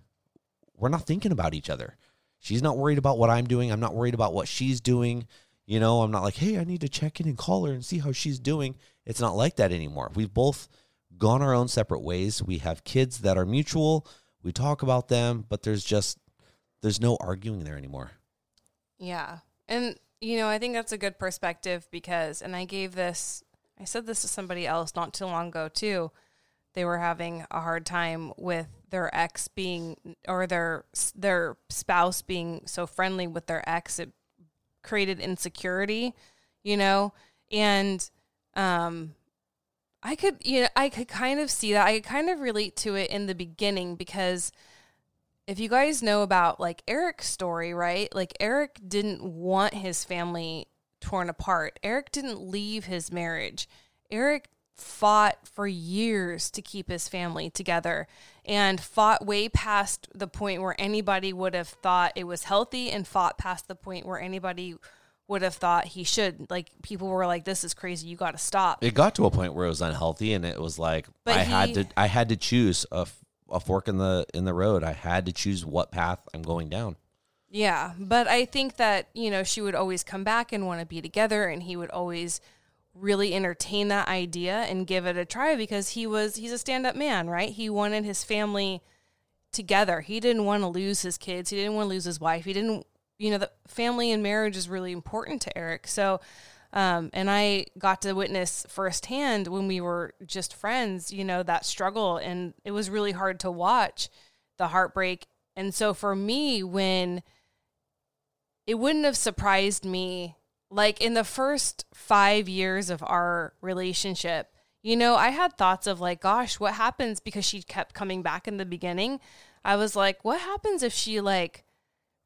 we're not thinking about each other. She's not worried about what I'm doing. I'm not worried about what she's doing. You know, I'm not like, hey, I need to check in and call her and see how she's doing. It's not like that anymore. We've both gone our own separate ways. We have kids that are mutual. We talk about them, but there's just there's no arguing there anymore. Yeah. And, you know, I think that's a good perspective because, and I gave this, I said this to somebody else not too long ago too. They were having a hard time with their ex being, or their, their spouse being so friendly with their ex. It created insecurity, you know? And, um, I could, you know, I could kind of see that. I could kind of relate to it in the beginning because, if you guys know about like Eric's story, right? Like Eric didn't want his family torn apart. Eric didn't leave his marriage. Eric fought for years to keep his family together and fought way past the point where anybody would have thought it was healthy and fought past the point where anybody would have thought he should. Like people were like, "This is crazy. You got to stop." It got to a point where it was unhealthy, and it was like but I he, had to I had to choose a a fork in the in the road. I had to choose what path I'm going down. Yeah, but I think that, you know, she would always come back and want to be together and he would always really entertain that idea and give it a try because he was he's a stand-up man, right? He wanted his family together. He didn't want to lose his kids. He didn't want to lose his wife. He didn't, you know, the family and marriage is really important to Eric. So um, and I got to witness firsthand when we were just friends, you know, that struggle. And it was really hard to watch the heartbreak. And so for me, when it wouldn't have surprised me, like in the first five years of our relationship, you know, I had thoughts of like, gosh, what happens because she kept coming back in the beginning? I was like, what happens if she like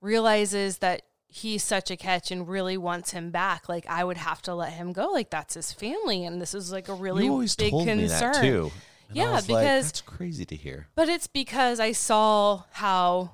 realizes that he's such a catch and really wants him back, like I would have to let him go. Like that's his family, and this is like a really big concern. too. And yeah, because like, that's crazy to hear. But it's because I saw how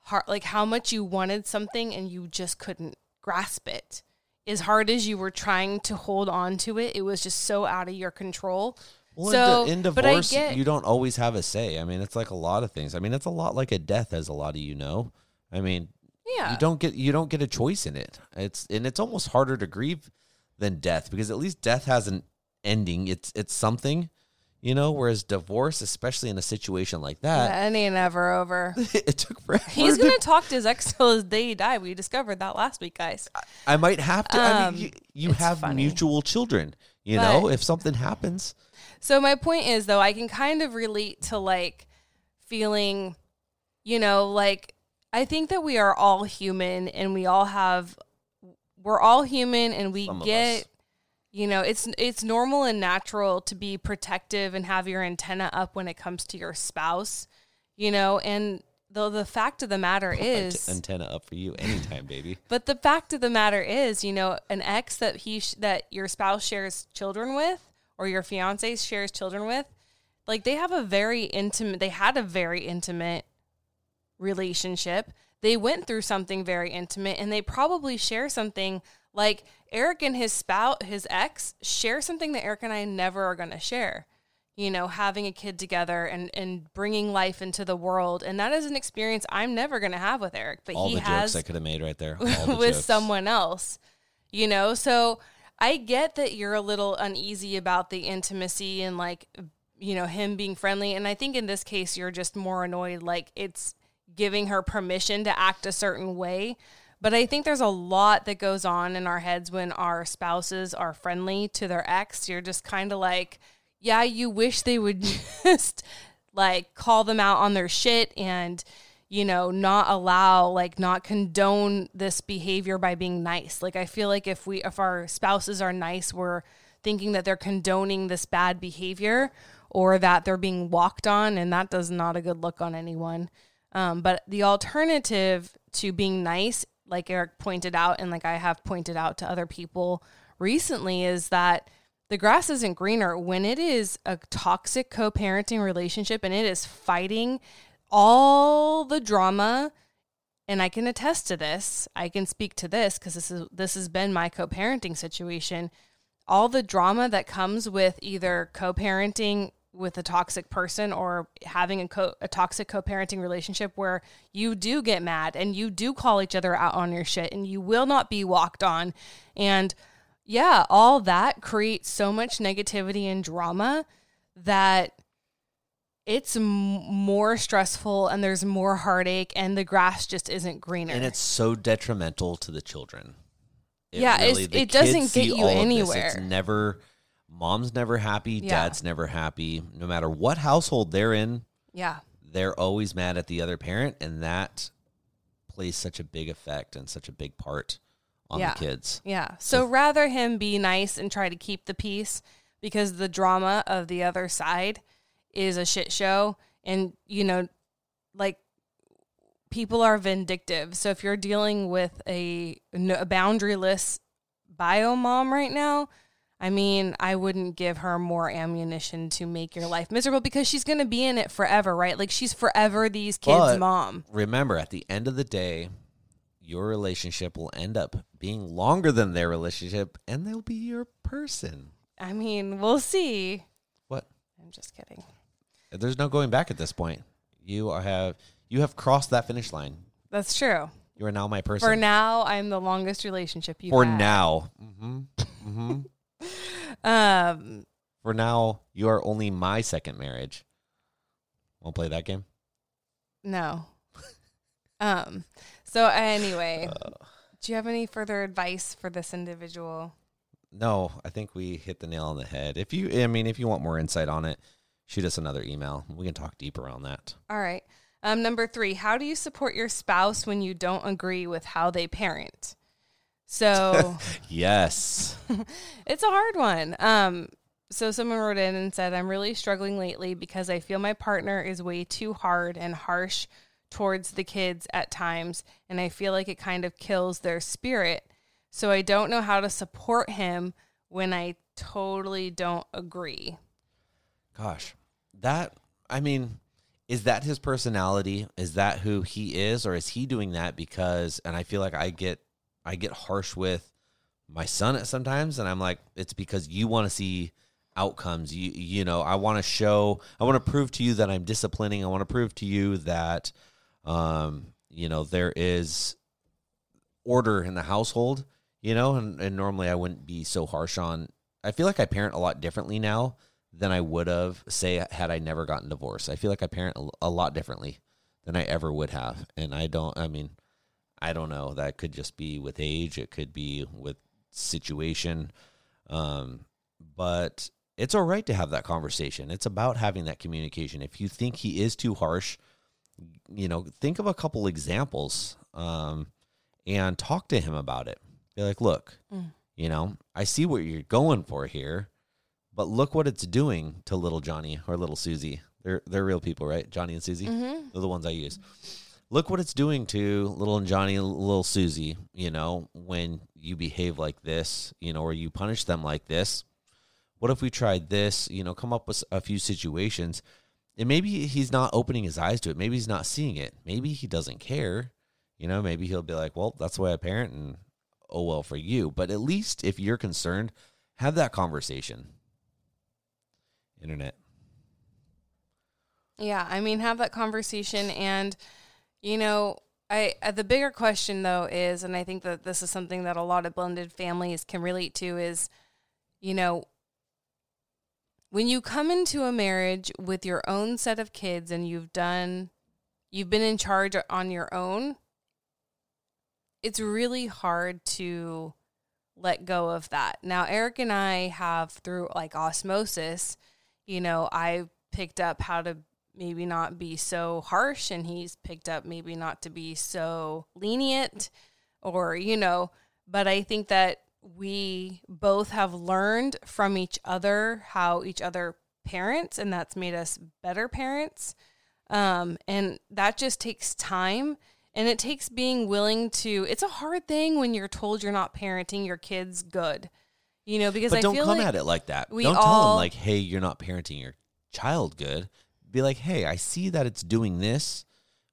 hard, like how much you wanted something and you just couldn't grasp it. As hard as you were trying to hold on to it, it was just so out of your control. Well, so, in, in divorce, get, you don't always have a say. I mean, it's like a lot of things. I mean, it's a lot like a death, as a lot of you know. I mean, yeah. You don't get you don't get a choice in it. It's and it's almost harder to grieve than death because at least death has an ending. It's it's something, you know, whereas divorce, especially in a situation like that, yeah, it ain't ever over. it took forever. He's gonna talk to his ex till his day he died. We discovered that last week, guys. I, I might have to. Um, I mean, um, you, you have funny. mutual children. You but, know, if something happens. So my point is, though, I can kind of relate to like feeling, you know, like I think that we are all human and we all have we're all human and we Some get you know, it's it's normal and natural to be protective and have your antenna up when it comes to your spouse. You know, and the the fact of the matter is antenna up for you anytime, baby. But the fact of the matter is, you know, an ex that he sh- that your spouse shares children with or your fiance shares children with, like they have a very intimate they had a very intimate relationship. They went through something very intimate and they probably share something like Eric and his spouse, his ex, share something that Eric and I never are going to share. You know, having a kid together and, and bringing life into the world. And that is an experience I'm never going to have with Eric. But All he the has jokes I could have made right there with someone else. You know, so I get that you're a little uneasy about the intimacy and like, you know, him being friendly. And I think in this case, you're just more annoyed. Like it's giving her permission to act a certain way. But I think there's a lot that goes on in our heads when our spouses are friendly to their ex. You're just kind of like, yeah, you wish they would just like call them out on their shit and, you know, not allow, like, not condone this behavior by being nice. Like, I feel like if we, if our spouses are nice, we're thinking that they're condoning this bad behavior or that they're being walked on. And that does not a good look on anyone. Um, but the alternative to being nice, like Eric pointed out, and like I have pointed out to other people recently, is that the grass isn't greener when it is a toxic co parenting relationship and it is fighting all the drama. And I can attest to this. I can speak to this because this is this has been my co-parenting situation. All the drama that comes with either co-parenting with a toxic person or having a, co- a toxic co-parenting relationship where you do get mad and you do call each other out on your shit and you will not be walked on and yeah all that creates so much negativity and drama that it's m- more stressful and there's more heartache and the grass just isn't greener and it's so detrimental to the children. Yeah, it's- the it doesn't get you all of this. anywhere. It's never mom's never happy, Yeah. dad's never happy. No matter what household they're in, yeah they're always mad at the other parent, and that plays such a big effect and such a big part on Yeah. the kids. Yeah. So rather him be nice and try to keep the peace because the drama of the other side is a shit show. And, you know, like people are vindictive. So if you're dealing with a, a boundaryless bio mom right now, I mean, I wouldn't give her more ammunition to make your life miserable because she's going to be in it forever, right? Like she's forever these kids' But- mom. Remember, at the end of the day, your relationship will end up being longer than their relationship, and they'll be your person. I mean, we'll see. What? I'm just kidding. There's no going back at this point. You are have you have crossed that finish line. That's true. You are now my person. For now, I'm the longest relationship you've For had. now. hmm hmm Um, For now, you are only my second marriage. Won't play that game. no. um. So anyway, Uh. do you have any further advice for this individual? No, I think we hit the nail on the head. If you, I mean, if you want more insight on it, shoot us another email. We can talk deeper on that. All right. Um. Number three. How do you support your spouse when you don't agree with how they parent? So. Yes. It's a hard one. Um, so someone wrote in and said, I'm really struggling lately because I feel my partner is way too hard and harsh towards the kids at times, and I feel like it kind of kills their spirit. So I don't know how to support him when I totally don't agree. Gosh, that, I mean, is that his personality? Is that who he is? Or is he doing that because, and I feel like I get, I get harsh with my son at sometimes, and I'm like, it's because you want to see outcomes. You, you know, I want to show, I want to prove to you that I'm disciplining. I want to prove to you that, um, you know, there is order in the household, you know, and, and normally I wouldn't be so harsh on, I feel like I parent a lot differently now than I would have, say, had I never gotten divorced. I feel like I parent a, a lot differently than I ever would have. And I don't, I mean, I don't know. That could just be with age, it could be with situation. Um, but it's all right to have that conversation. It's about having that communication. If you think he is too harsh, you know, think of a couple examples um, and talk to him about it. Be like, look, Mm. you know, I see what you're going for here, but look what it's doing to little Johnny or little Susie. They're they're real people, right? Johnny and Susie. Mm-hmm. They're the ones I use. Look what it's doing to little Johnny little Susie, you know, when you behave like this, you know, or you punish them like this. What if we tried this, you know, come up with a few situations and maybe he's not opening his eyes to it. Maybe he's not seeing it. Maybe he doesn't care. You know, maybe he'll be like, well, that's the way I parent and oh well for you. But at least if you're concerned, have that conversation. Internet. Yeah, I mean, have that conversation, and you know, I uh, the bigger question though is, and I think that this is something that a lot of blended families can relate to is, you know, when you come into a marriage with your own set of kids and you've done, you've been in charge on your own. It's really hard to let go of that. Now, Eric and I have through like osmosis, you know, I picked up how to maybe not be so harsh and he's picked up maybe not to be so lenient or you know but i think that we both have learned from each other how each other parents and that's made us better parents um, and that just takes time and it takes being willing to it's a hard thing when you're told you're not parenting your kids good you know because but i don't come like at it like that. we Don't tell them like, "Hey, you're not parenting your child good." Be like, "Hey, I see that it's doing this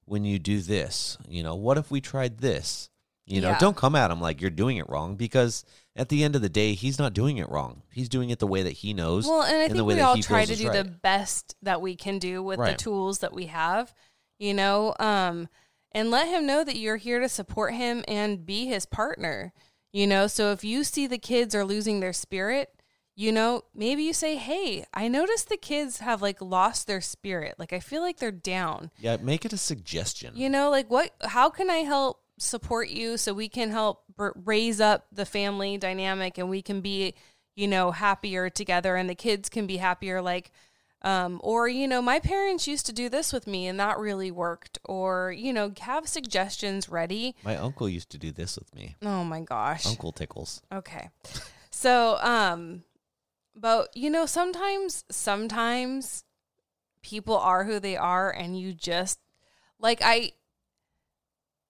when you do this. You know, what if we tried this?" You know, Yeah. don't come at him like you're doing it wrong because at the end of the day, he's not doing it wrong. He's doing it the way that he knows. Well, and I think we all try to do right. the best that we can do with the tools that we have, you know, um, and let him know that you're here to support him and be his partner, you know. So if you see the kids are losing their spirit, you know, maybe you say, "Hey, I noticed the kids have like lost their spirit. Like I feel like they're down." Yeah, make it a suggestion. You know, like what? How can I help support you so we can help br- raise up the family dynamic and we can be, you know, happier together and the kids can be happier. Like, um, or you know, my parents used to do this with me and that really worked. Or you know, have suggestions ready. My uncle used to do this with me. Oh my gosh. Uncle tickles. Okay. So, um, but you know, sometimes, sometimes people are who they are, and you just like I.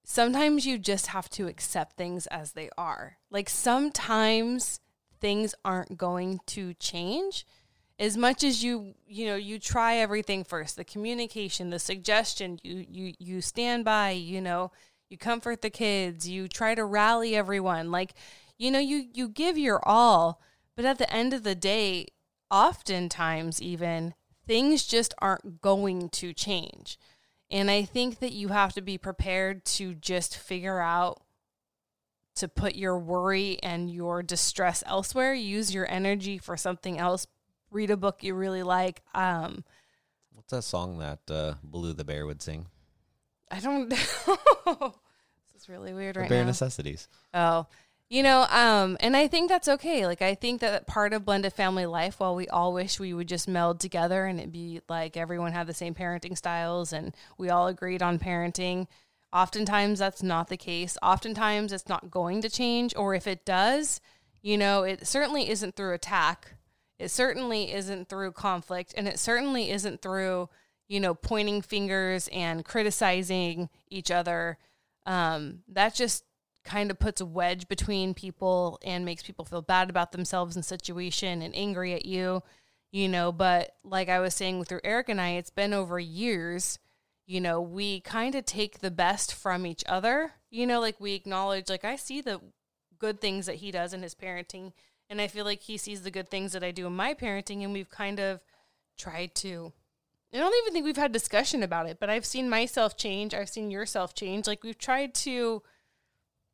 Sometimes you just have to accept things as they are. Like sometimes things aren't going to change as much as you you know you try everything first the communication the suggestion you you you stand by you know you comfort the kids you try to rally everyone like you know you you give your all but at the end of the day oftentimes even things just aren't going to change. And i think that you have to be prepared to just figure out to put your worry and your distress elsewhere. Use your energy for something else. Read a book you really like. Um What's that song that uh, Baloo the Bear would sing? i don't know. This is really weird The right Bare now. Necessities. Oh, you know, um, and I think that's okay. Like, I think that part of blended family life, while we all wish we would just meld together and it'd be like everyone had the same parenting styles and we all agreed on parenting, oftentimes that's not the case. Oftentimes it's not going to change, or if it does, you know, it certainly isn't through attack. It certainly isn't through conflict, and it certainly isn't through, you know, pointing fingers and criticizing each other. Um, that just kind of puts a wedge between people and makes people feel bad about themselves and situation and angry at you, you know. But like I was saying through Eric and I, it's been over years. You know, we kind of take the best from each other. You know, like we acknowledge, like I see the good things that he does in his parenting, and I feel like he sees the good things that I do in my parenting, and we've kind of tried to. I don't even think we've had discussion about it, but I've seen myself change. I've seen yourself change. Like we've tried to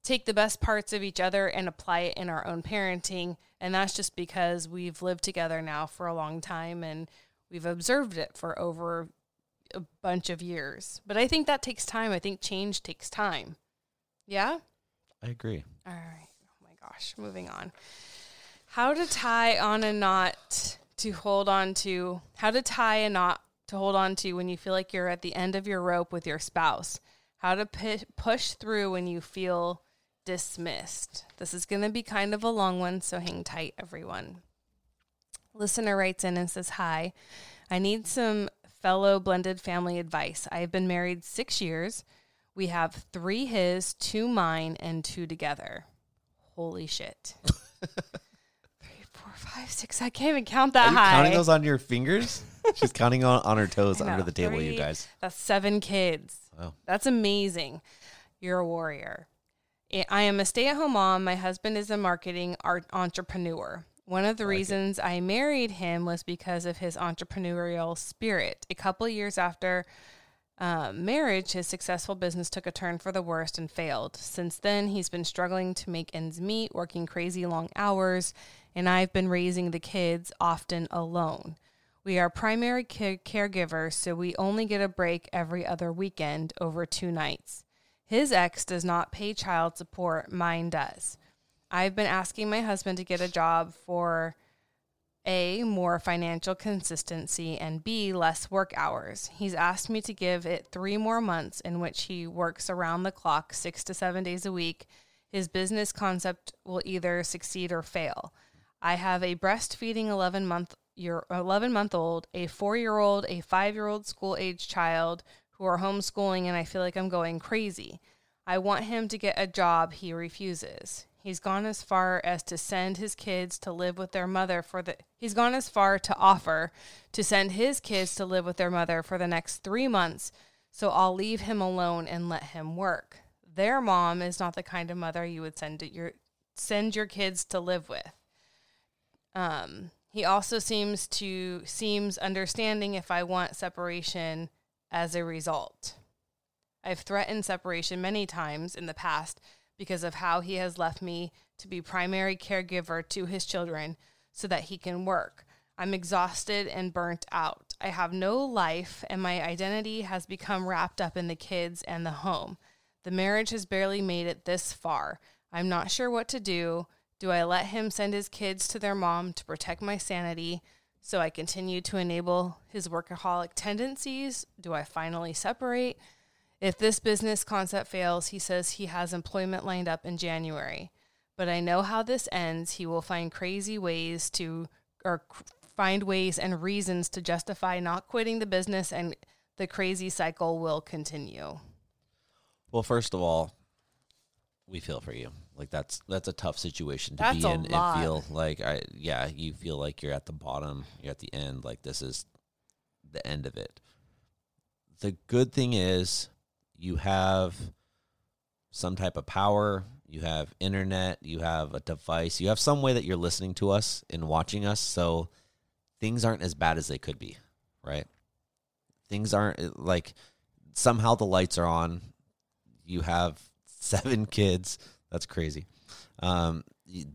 take the best parts of each other and apply it in our own parenting. And that's just because we've lived together now for a long time and we've observed it for over a bunch of years. But I think that takes time. I think change takes time. Yeah? I agree. All right. Oh my gosh. Moving on. How to tie on a knot to hold on to. How to tie a knot to hold on to when you feel like you're at the end of your rope with your spouse. How to pu- push through when you feel dismissed. This is going to be kind of a long one, so hang tight, everyone. Listener writes in and says, Hi, I need some fellow blended family advice. I have been married six years. We have three his, two mine, and two together. Holy shit. Three, four, five, six. I can't even count that Are you high. counting those on your fingers? She's counting on, on her toes I know, under the table, you guys. That's seven kids. Wow. That's amazing. You're a warrior. I- I am a stay at home mom. My husband is a marketing art entrepreneur. One of the reasons I married him was because of his entrepreneurial spirit. A couple years after um, marriage, his successful business took a turn for the worst and failed. Since then, he's been struggling to make ends meet, working crazy long hours, and I've been raising the kids often alone. We are primary care- caregivers, so we only get a break every other weekend over two nights. His ex does not pay child support, mine does. I've been asking my husband to get a job for A, more financial consistency, and B, less work hours. He's asked me to give it three more months in which he works around the clock, six to seven days a week. His business concept will either succeed or fail. I have a breastfeeding 11 month year 11 month old, a 4-year-old, a 5-year-old school age child who are homeschooling and I feel like I'm going crazy. I want him to get a job, he refuses. He's gone as far as to send his kids to live with their mother for the He's gone as far to offer to send his kids to live with their mother for the next 3 months, so I'll leave him alone and let him work. Their mom is not the kind of mother you would send your send your kids to live with. Um, he also seems to seems understanding if I want separation as a result. I've threatened separation many times in the past because of how he has left me to be primary caregiver to his children so that he can work. I'm exhausted and burnt out. I have no life and my identity has become wrapped up in the kids and the home. The marriage has barely made it this far. I'm not sure what to do. Do I let him send his kids to their mom to protect my sanity so I continue to enable his workaholic tendencies? Do I finally separate? If this business concept fails, he says he has employment lined up in January. But I know how this ends. He will find crazy ways to, or find ways and reasons to justify not quitting the business, and the crazy cycle will continue. Well, first of all, we feel for you. Like that's that's a tough situation to That's be in lot. and feel like I yeah, you feel like you're at the bottom, you're at the end, like this is the end of it. The good thing is you have some type of power, you have internet, you have a device, you have some way that you're listening to us and watching us, so things aren't as bad as they could be, right? Things aren't eh, like somehow the lights are on. You have seven kids. That's crazy. Um,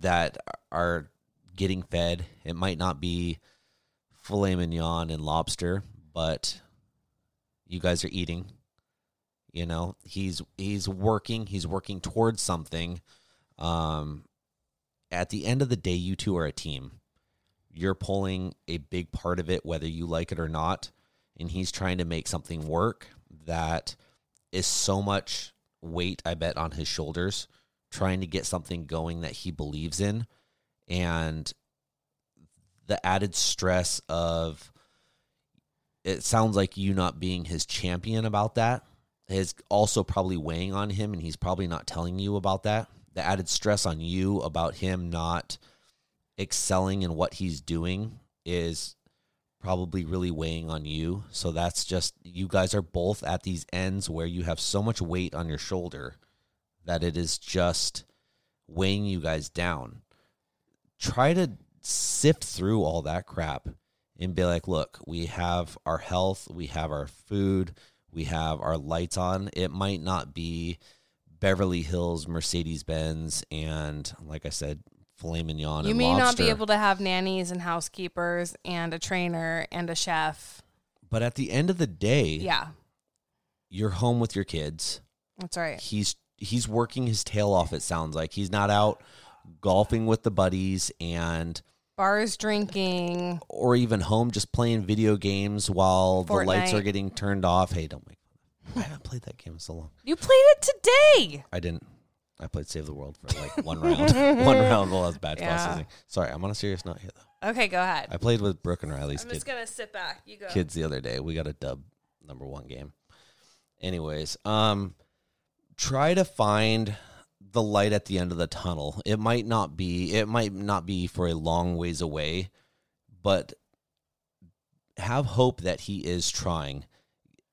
that are getting fed. It might not be filet mignon and lobster, but you guys are eating. You know, he's he's working. He's working towards something. Um, at the end of the day, you two are a team. You're pulling a big part of it, whether you like it or not, and he's trying to make something work that is so much weight, I bet, on his shoulders, trying to get something going that he believes in. And the added stress of it sounds like you not being his champion about that is also probably weighing on him, and he's probably not telling you about that. The added stress on you about him not excelling in what he's doing is probably really weighing on you. So that's just you guys are both at these ends where you have so much weight on your shoulder that it is just weighing you guys down. Try to sift through all that crap and be like, look, we have our health, we have our food, we have our lights on. It might not be Beverly Hills, Mercedes Benz, and like I said, filet mignon. You and may not be able to have nannies and housekeepers and a trainer and a chef. But at the end of the day, Yeah, you're home with your kids. that's right. He's he's working his tail off. It sounds like he's not out golfing with the buddies and Bars, drinking. or even home just playing video games while the lights are getting turned off. Hey, don't make fun. I haven't played that game in so long. You played it today. I didn't. I played Save the World for like one round. one round while I was bad Yeah. processing. Sorry, I'm on a serious note here though. Okay, go ahead. I played with Brooke and Riley's I'm kid, just gonna sit back. You go. kids the other day. We got a dub number one game. Anyways, um, try to find the light at the end of the tunnel. It might not be. It might not be for a long ways away, but have hope that he is trying.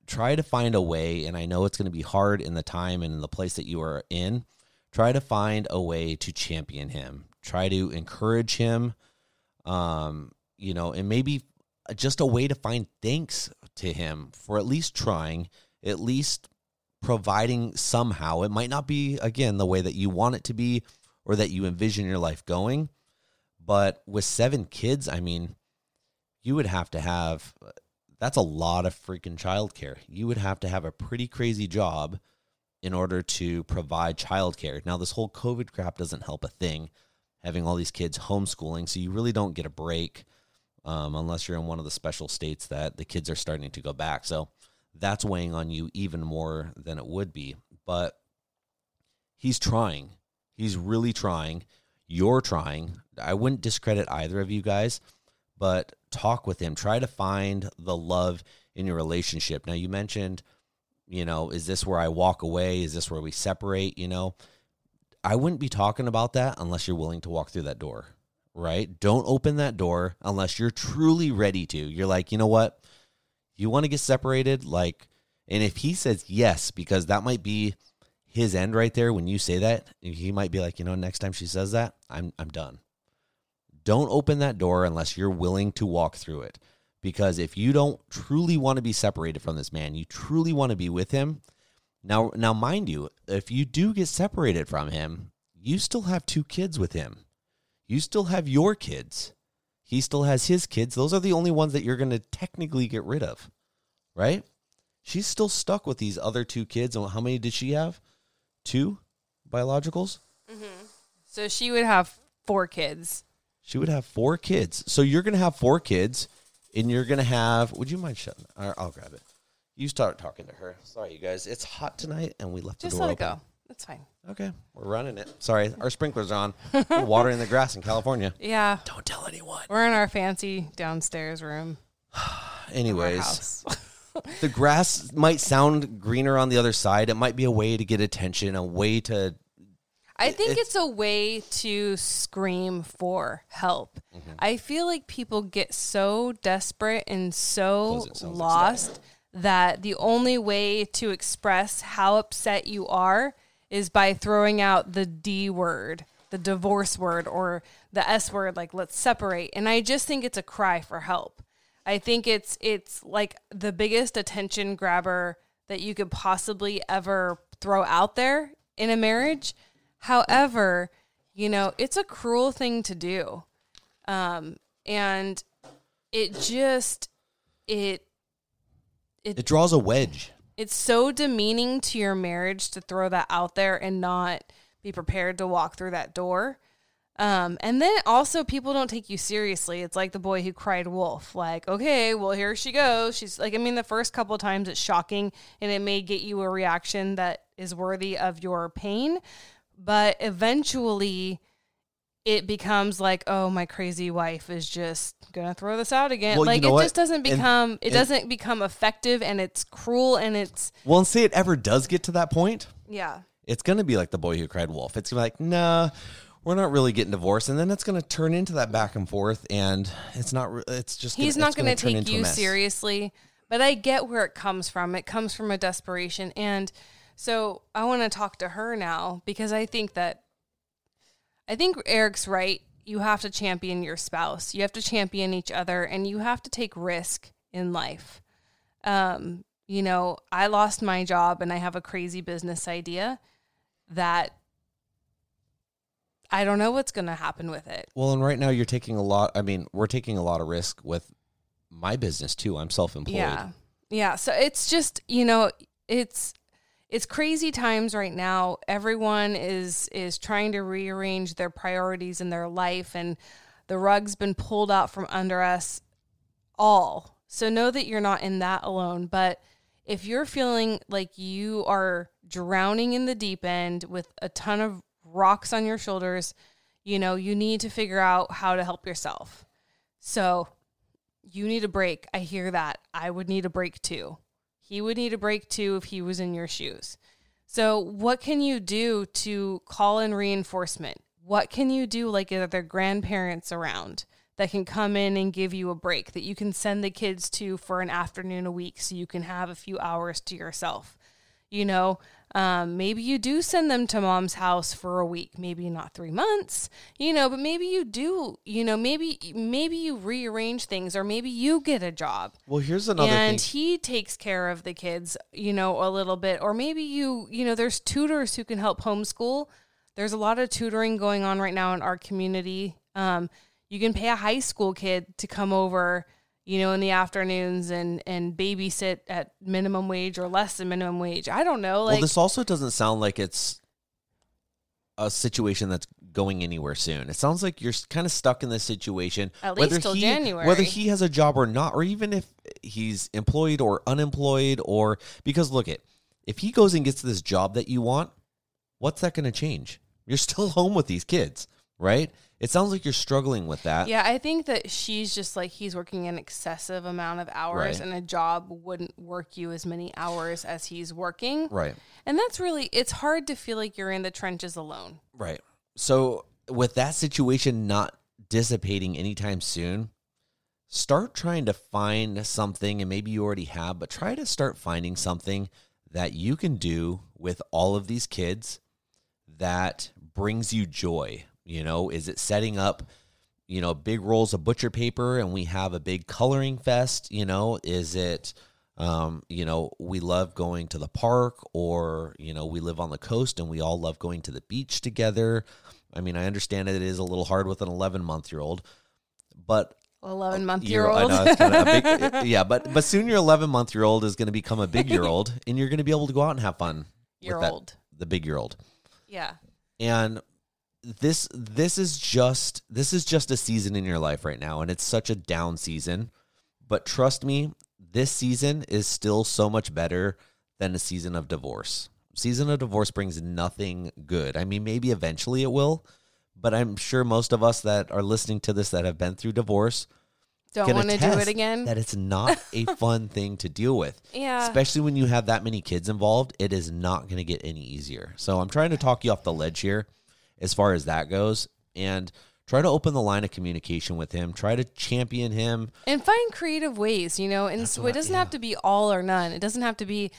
Try to find a way, and I know it's going to be hard in the time and in the place that you are in. Try to find a way to champion him. Try to encourage him. Um, you know, and maybe just a way to find thanks to him for at least trying, at least providing somehow. It might not be, again, the way that you want it to be or that you envision your life going. But with seven kids, I mean, you would have to have that's a lot of freaking childcare. You would have to have a pretty crazy job in order to provide childcare. Now, this whole COVID crap doesn't help a thing, having all these kids homeschooling, so you really don't get a break um, unless you're in one of the special states that the kids are starting to go back. So that's weighing on you even more than it would be. But he's trying. He's really trying. You're trying. I wouldn't discredit either of you guys, but talk with him. Try to find the love in your relationship. Now, you mentioned, you know, is this where I walk away? Is this where we separate? You know, I wouldn't be talking about that unless you're willing to walk through that door, right? Don't open that door unless you're truly ready to. You're like, you know what? You want to get separated? Like, and if he says yes, because that might be his end right there when you say that, he might be like, you know, next time she says that, I'm I'm done. Don't open that door unless you're willing to walk through it. Because if you don't truly want to be separated from this man, you truly want to be with him. Now now mind you, if you do get separated from him, you still have two kids with him. You still have your kids. He still has his kids. Those are the only ones that you're going to technically get rid of. Right? She's still stuck with these other two kids. And how many did she have? Two biologicals? Mm-hmm. So she would have four kids. She would have four kids. So you're going to have four kids, and you're going to have. Would you mind shutting? I'll grab it. You start talking to her. Sorry, you guys. It's hot tonight, and we left Just the door let it open. go. That's fine. Okay, we're running it. Sorry, our sprinklers on. We're watering the grass in California. Yeah. Don't tell anyone. We're in our fancy downstairs room. Anyways, the grass might sound greener on the other side. It might be a way to get attention, a way to. I think it's- it's, a way to scream for help. Mm-hmm. I feel like people get so desperate and so Close it, lost that the only way to express how upset you are is by throwing out the D word, the divorce word, or the S word, like let's separate. And I just think it's a cry for help. I think it's it's like the biggest attention grabber that you could possibly ever throw out there in a marriage. However, you know, it's a cruel thing to do. Um, and it just it It draws a wedge. It's so demeaning to your marriage to throw that out there and not be prepared to walk through that door. Um, and then also people don't take you seriously. It's like the boy who cried wolf. Like, okay, well here she goes. She's like, I mean, the first couple times it's shocking and it may get you a reaction that is worthy of your pain, but eventually it becomes like, oh, my crazy wife is just gonna throw this out again. Well, you like know it what? just doesn't And- become it and- doesn't become effective and it's cruel and it's Well, and say it ever does get to that point, yeah. it's going to be like the boy who cried wolf. It's gonna be like, nah, we're not really getting divorced, and then it's going to turn into that back and forth, and it's not. It's just He's gonna, not it's going to turn take you seriously, but I get where it comes from. It comes from a desperation. And so I want to talk to her now because I think that I think Eric's right. You have to champion your spouse. You have to champion each other and you have to take risk in life. Um, you know, I lost my job and I have a crazy business idea that I don't know what's going to happen with it. Well, and right now you're taking a lot. I mean, we're taking a lot of risk with my business too. I'm self-employed. Yeah. Yeah. So it's just, you know, it's it's crazy times right now. Everyone is is trying to rearrange their priorities in their life and the rug's been pulled out from under us all. So know that you're not in that alone, but if you're feeling like you are drowning in the deep end with a ton of rocks on your shoulders, you know, you need to figure out how to help yourself. So you need a break. I hear that. I would need a break too. He would need a break too if he was in your shoes. So, what can you do to call in reinforcement? What can you do, like, are there grandparents around that can come in and give you a break that you can send the kids to for an afternoon a week so you can have a few hours to yourself? You know, um, maybe you do send them to mom's house for a week, maybe not three months, you know, but maybe you do, you know, maybe maybe you rearrange things or maybe you get a job. Well, here's another thing. and thing. he takes care of the kids, you know, a little bit. Or maybe you, you know, there's tutors who can help homeschool. There's a lot of tutoring going on right now in our community. Um, you can pay a high school kid to come over you know, in the afternoons and and babysit at minimum wage or less than minimum wage. I don't know. Like well, this also doesn't sound like it's a situation that's going anywhere soon. It sounds like you're kind of stuck in this situation, At least till he, January. whether he has a job or not, or even if he's employed or unemployed, or because look at if he goes and gets this job that you want, what's that going to change? You're still home with these kids, right? It sounds like you're struggling with that. yeah, I think that she's just like he's working an excessive amount of hours, Right. and a job wouldn't work you as many hours as he's working. Right. And that's really it's hard to feel like you're in the trenches alone. Right. So, with that situation not dissipating anytime soon, start trying to find something, and maybe you already have, but try to start finding something that you can do with all of these kids that brings you joy. You know, is it setting up, you know, big rolls of butcher paper and we have a big coloring fest? You know, is it, um, you know, we love going to the park or, you know, we live on the coast and we all love going to the beach together. I mean, I understand it is a little hard with an 11 month year old, but Eleven month you're- year old. know, it's kinda a big, yeah, but but soon your 11 month year old is going to become a big year old, and you're going to be able to go out and have fun. Year with that, old. the big year old, Yeah. and this this is just this is just a season in your life right now, and it's such a down season. But trust me, this season is still so much better than a season of divorce. Season of divorce brings nothing good. I mean, maybe eventually it will, but I'm sure most of us that are listening to this that have been through divorce Don't want to do it again. That it's not a fun thing to deal with. Yeah. Especially when you have that many kids involved, it is not going to get any easier. So I'm trying to talk you off the ledge here as far as that goes and try to open the line of communication with him. Try to champion him. and find creative ways, you know. And so what- it doesn't yeah. have to be all or none. It doesn't have to be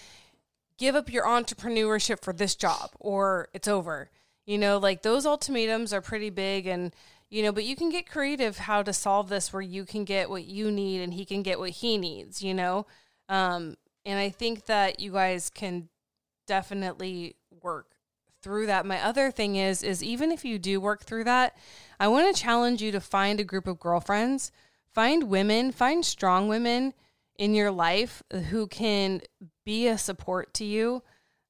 give up your entrepreneurship for this job or it's over. You know, like those ultimatums are pretty big and you know, but you can get creative how to solve this where you can get what you need and he can get what he needs, you know? Um and I think that you guys can definitely work through that. My other thing is is even if you do work through that, I want to challenge you to find a group of girlfriends, find women, find strong women in your life who can be a support to you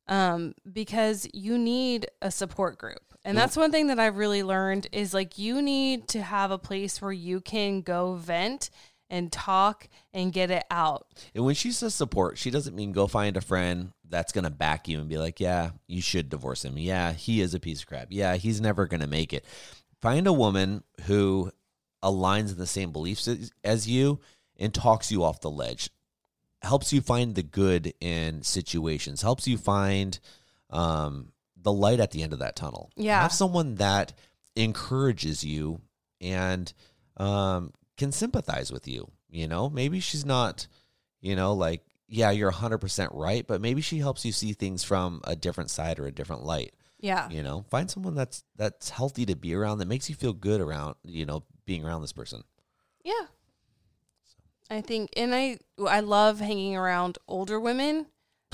um, because you need a support group. And that's one thing that I've really learned is like you need to have a place where you can go vent and talk and get it out. And when she says support, she doesn't mean go find a friend that's going to back you and be like, yeah, you should divorce him. Yeah, he is a piece of crap. Yeah, he's never going to make it. Find a woman who aligns in the same beliefs as, as you and talks you off the ledge. Helps you find the good in situations. Helps you find um, the light at the end of that tunnel. Yeah. Have someone that encourages you and um, can sympathize with you. You know, maybe she's not, you know, like, yeah, you're 100% right, but maybe she helps you see things from a different side or a different light. Yeah. You know, find someone that's that's healthy to be around that makes you feel good around, you know, being around this person. Yeah. I think and I I love hanging around older women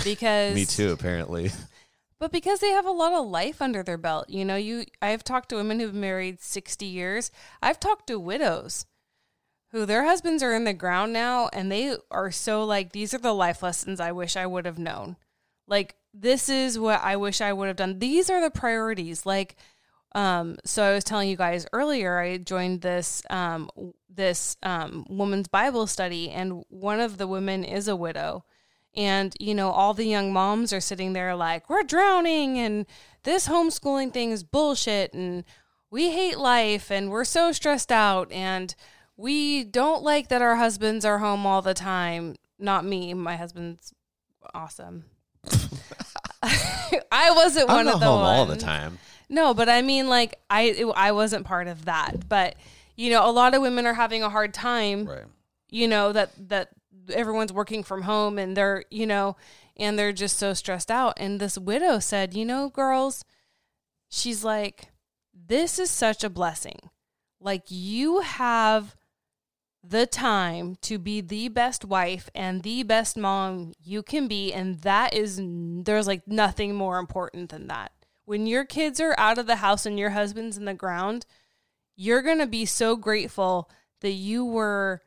because Me too, apparently. But because they have a lot of life under their belt, you know, you I've talked to women who've married 60 years. I've talked to widows who their husbands are in the ground now and they are so like these are the life lessons I wish I would have known. Like this is what I wish I would have done. These are the priorities. Like um so I was telling you guys earlier I joined this um this um woman's Bible study and one of the women is a widow. And, you know, all the young moms are sitting there like, we're drowning and this homeschooling thing is bullshit and we hate life and we're so stressed out and we don't like that our husbands are home all the time. Not me. My husband's awesome. I wasn't I'm one not of the home all the time. No, but I mean, like I it, I wasn't part of that. But you know, a lot of women are having a hard time. Right. You know that that everyone's working from home and they're you know and they're just so stressed out. And this widow said, you know, girls, she's like, this is such a blessing. Like you have the time to be the best wife and the best mom you can be and that is there's like nothing more important than that. When your kids are out of the house and your husband's in the ground you're going to be so grateful that you were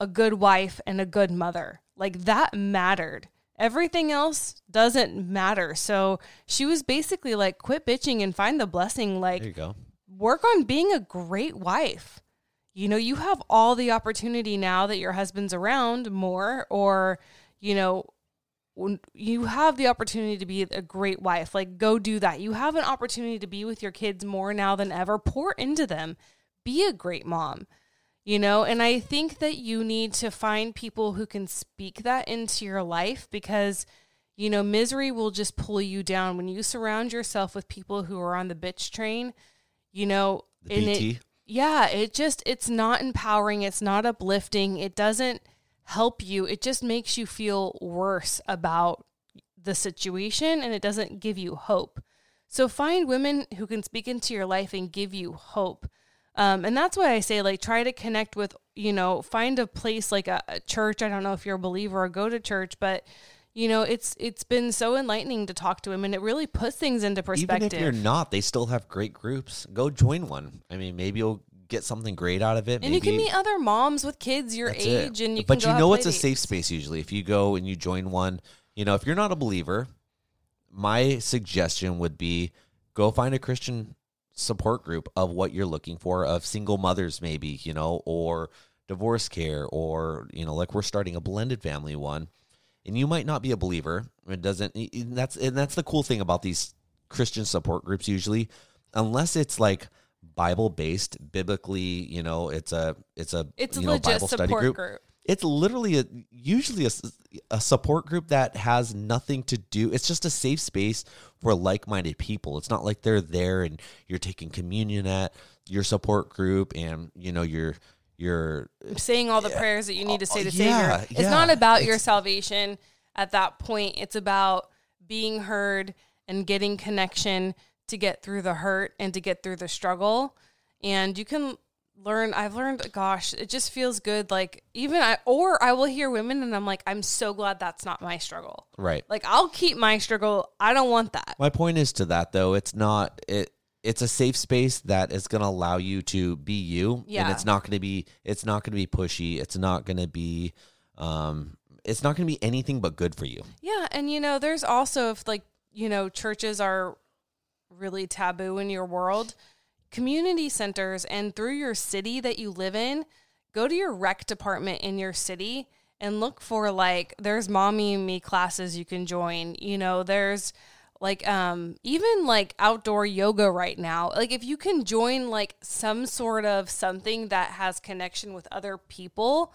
a good wife and a good mother. Like that mattered. Everything else doesn't matter. So she was basically like quit bitching and find the blessing. Like There you go. work on being a great wife. You know, you have all the opportunity now that your husband's around more, or, you know, you have the opportunity to be a great wife. Like, go do that. You have an opportunity to be with your kids more now than ever. Pour into them. Be a great mom, you know? And I think that you need to find people who can speak that into your life because, you know, misery will just pull you down. When you surround yourself with people who are on the bitch train, you know, The and it- BT. Yeah, it just it's not empowering, it's not uplifting, it doesn't help you. It just makes you feel worse about the situation and it doesn't give you hope. So find women who can speak into your life and give you hope. Um, and that's why I say, like, try to connect with, you know, find a place like a, a church. I don't know if you're a believer or go to church, but you know, it's it's been so enlightening to talk to him, and It really puts things into perspective. Even if you're not, they still have great groups. Go join one. I mean, maybe you'll get something great out of it. and you can meet other moms with kids your That's it. age, and you but you know it's a safe space usually if you go and you join one you know if you're not a believer my suggestion would be go find a christian support group of what you're looking for of single mothers maybe you know or divorce care or you know like we're starting a blended family one and you might not be a believer. It doesn't and that's and that's the cool thing about these christian support groups usually. Unless it's like bible based biblically you know it's a it's a It's a you know, bible study group. group. it's literally a usually a, a support group that has nothing to do it's just a safe space for like-minded people. It's not like they're there and you're taking communion at your support group and you know you're you're saying all the prayers that you need to say oh, to yeah, Savior. It's yeah. not about your salvation at that point. It's about being heard and getting connection to get through the hurt and to get through the struggle. And you can learn I've learned gosh, it just feels good like even I or I will hear women and I'm like I'm so glad that's not my struggle. right Like I'll keep my struggle. I don't want that. my point is to that though it's not it it's a safe space that is going to allow you to be you and it's not going to be it's not going to be pushy. It's not going to be um it's not going to be anything but good for you. Yeah, and you know, there's also if like, you know, churches are really taboo in your world, community centers and through your city that you live in, go to your rec department in your city and look for like there's mommy and me classes you can join. You know, there's like um even like outdoor yoga right now. Like if you can join like some sort of something that has connection with other people,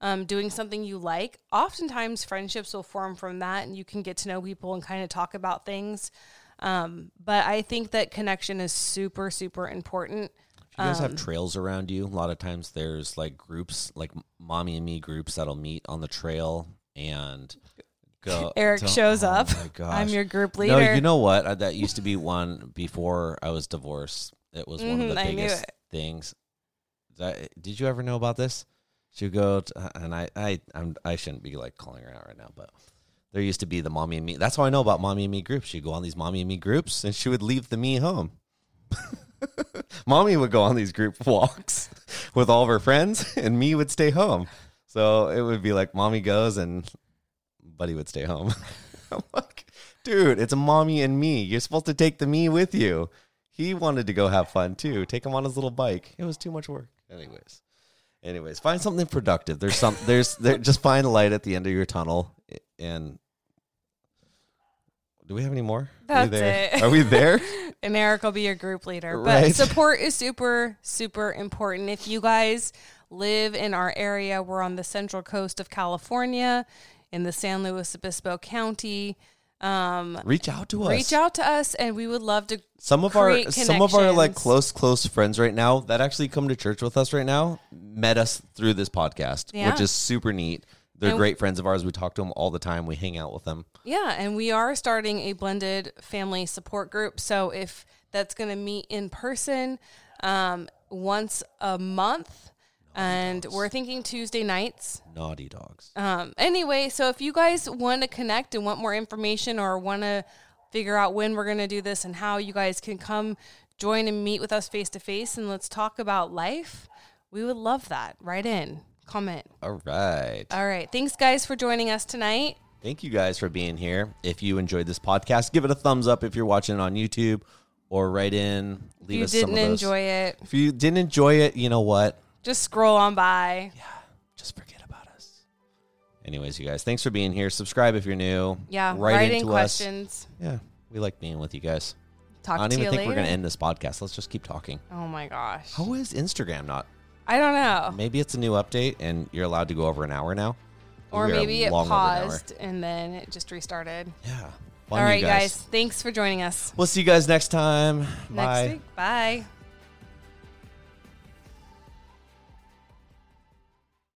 um, doing something you like, oftentimes friendships will form from that and you can get to know people and kind of talk about things. Um, but I think that connection is super, super important. If you guys Um, have trails around you, a lot of times there's like groups, like mommy and me groups that'll meet on the trail and go. Eric Don't- shows oh up. I'm your group leader. No, you know what? Uh, That used to be one before I was divorced. It was one of Mhm, the I knew biggest it. things. That, did you ever know about this? She would go to, and I, I, I'm, I shouldn't be like calling her out right now, but there used to be the mommy and me. That's how I know about mommy and me groups. She'd go on these mommy and me groups, and she would leave the me home. mommy would go on these group walks with all of her friends, and me would stay home. So it would be like mommy goes, and buddy would stay home. I'm like, dude, it's a mommy and me. You're supposed to take the me with you. He wanted to go have fun too. Take him on his little bike. It was too much work. Anyways, anyways, find something productive. There's some. There's there. Just find a light at the end of your tunnel. And do we have any more? Are we That's there? it. Are we there? and Eric will be your group leader. But Right. support is super, super important. If you guys live in our area. We're on the central coast of California in the San Luis Obispo County. Um, Reach out to us. reach out to us, and we would love to. Some of our some of our like close close friends right now that actually come to church with us right now met us through this podcast, Yeah. which is super neat. They're And- great friends of ours. We talk to them all the time. We hang out with them. Yeah, and we are starting a blended family support group. So if that's going to meet in person um, once a month, and we're thinking Tuesday nights. Naughty dogs. Um, anyway, so if you guys want to connect and want more information or want to figure out when we're going to do this and how you guys can come join and meet with us face to face and let's talk about life, we would love that. Write in, comment. All right. All right. Thanks, guys, for joining us tonight. Thank you guys for being here. If you enjoyed this podcast, give it a thumbs up if you're watching it on YouTube or write in. If Leave you us some didn't enjoy it, If you didn't enjoy it, you know what? Just scroll on by. Yeah. Just forget about us. Anyways, you guys, thanks for being here. Subscribe if you're new. Yeah, write, write, in into us. questions. Yeah, we like being with you guys. Talk I don't even think later. we're going to end this podcast. Let's just keep talking. Oh my gosh. How is Instagram not? I don't know. Maybe it's a new update and you're allowed to go over an hour now. Or We maybe it paused and then it just restarted. Yeah. All right, guys. Thanks for joining us. We'll see you guys next time. Bye. Next week. Bye.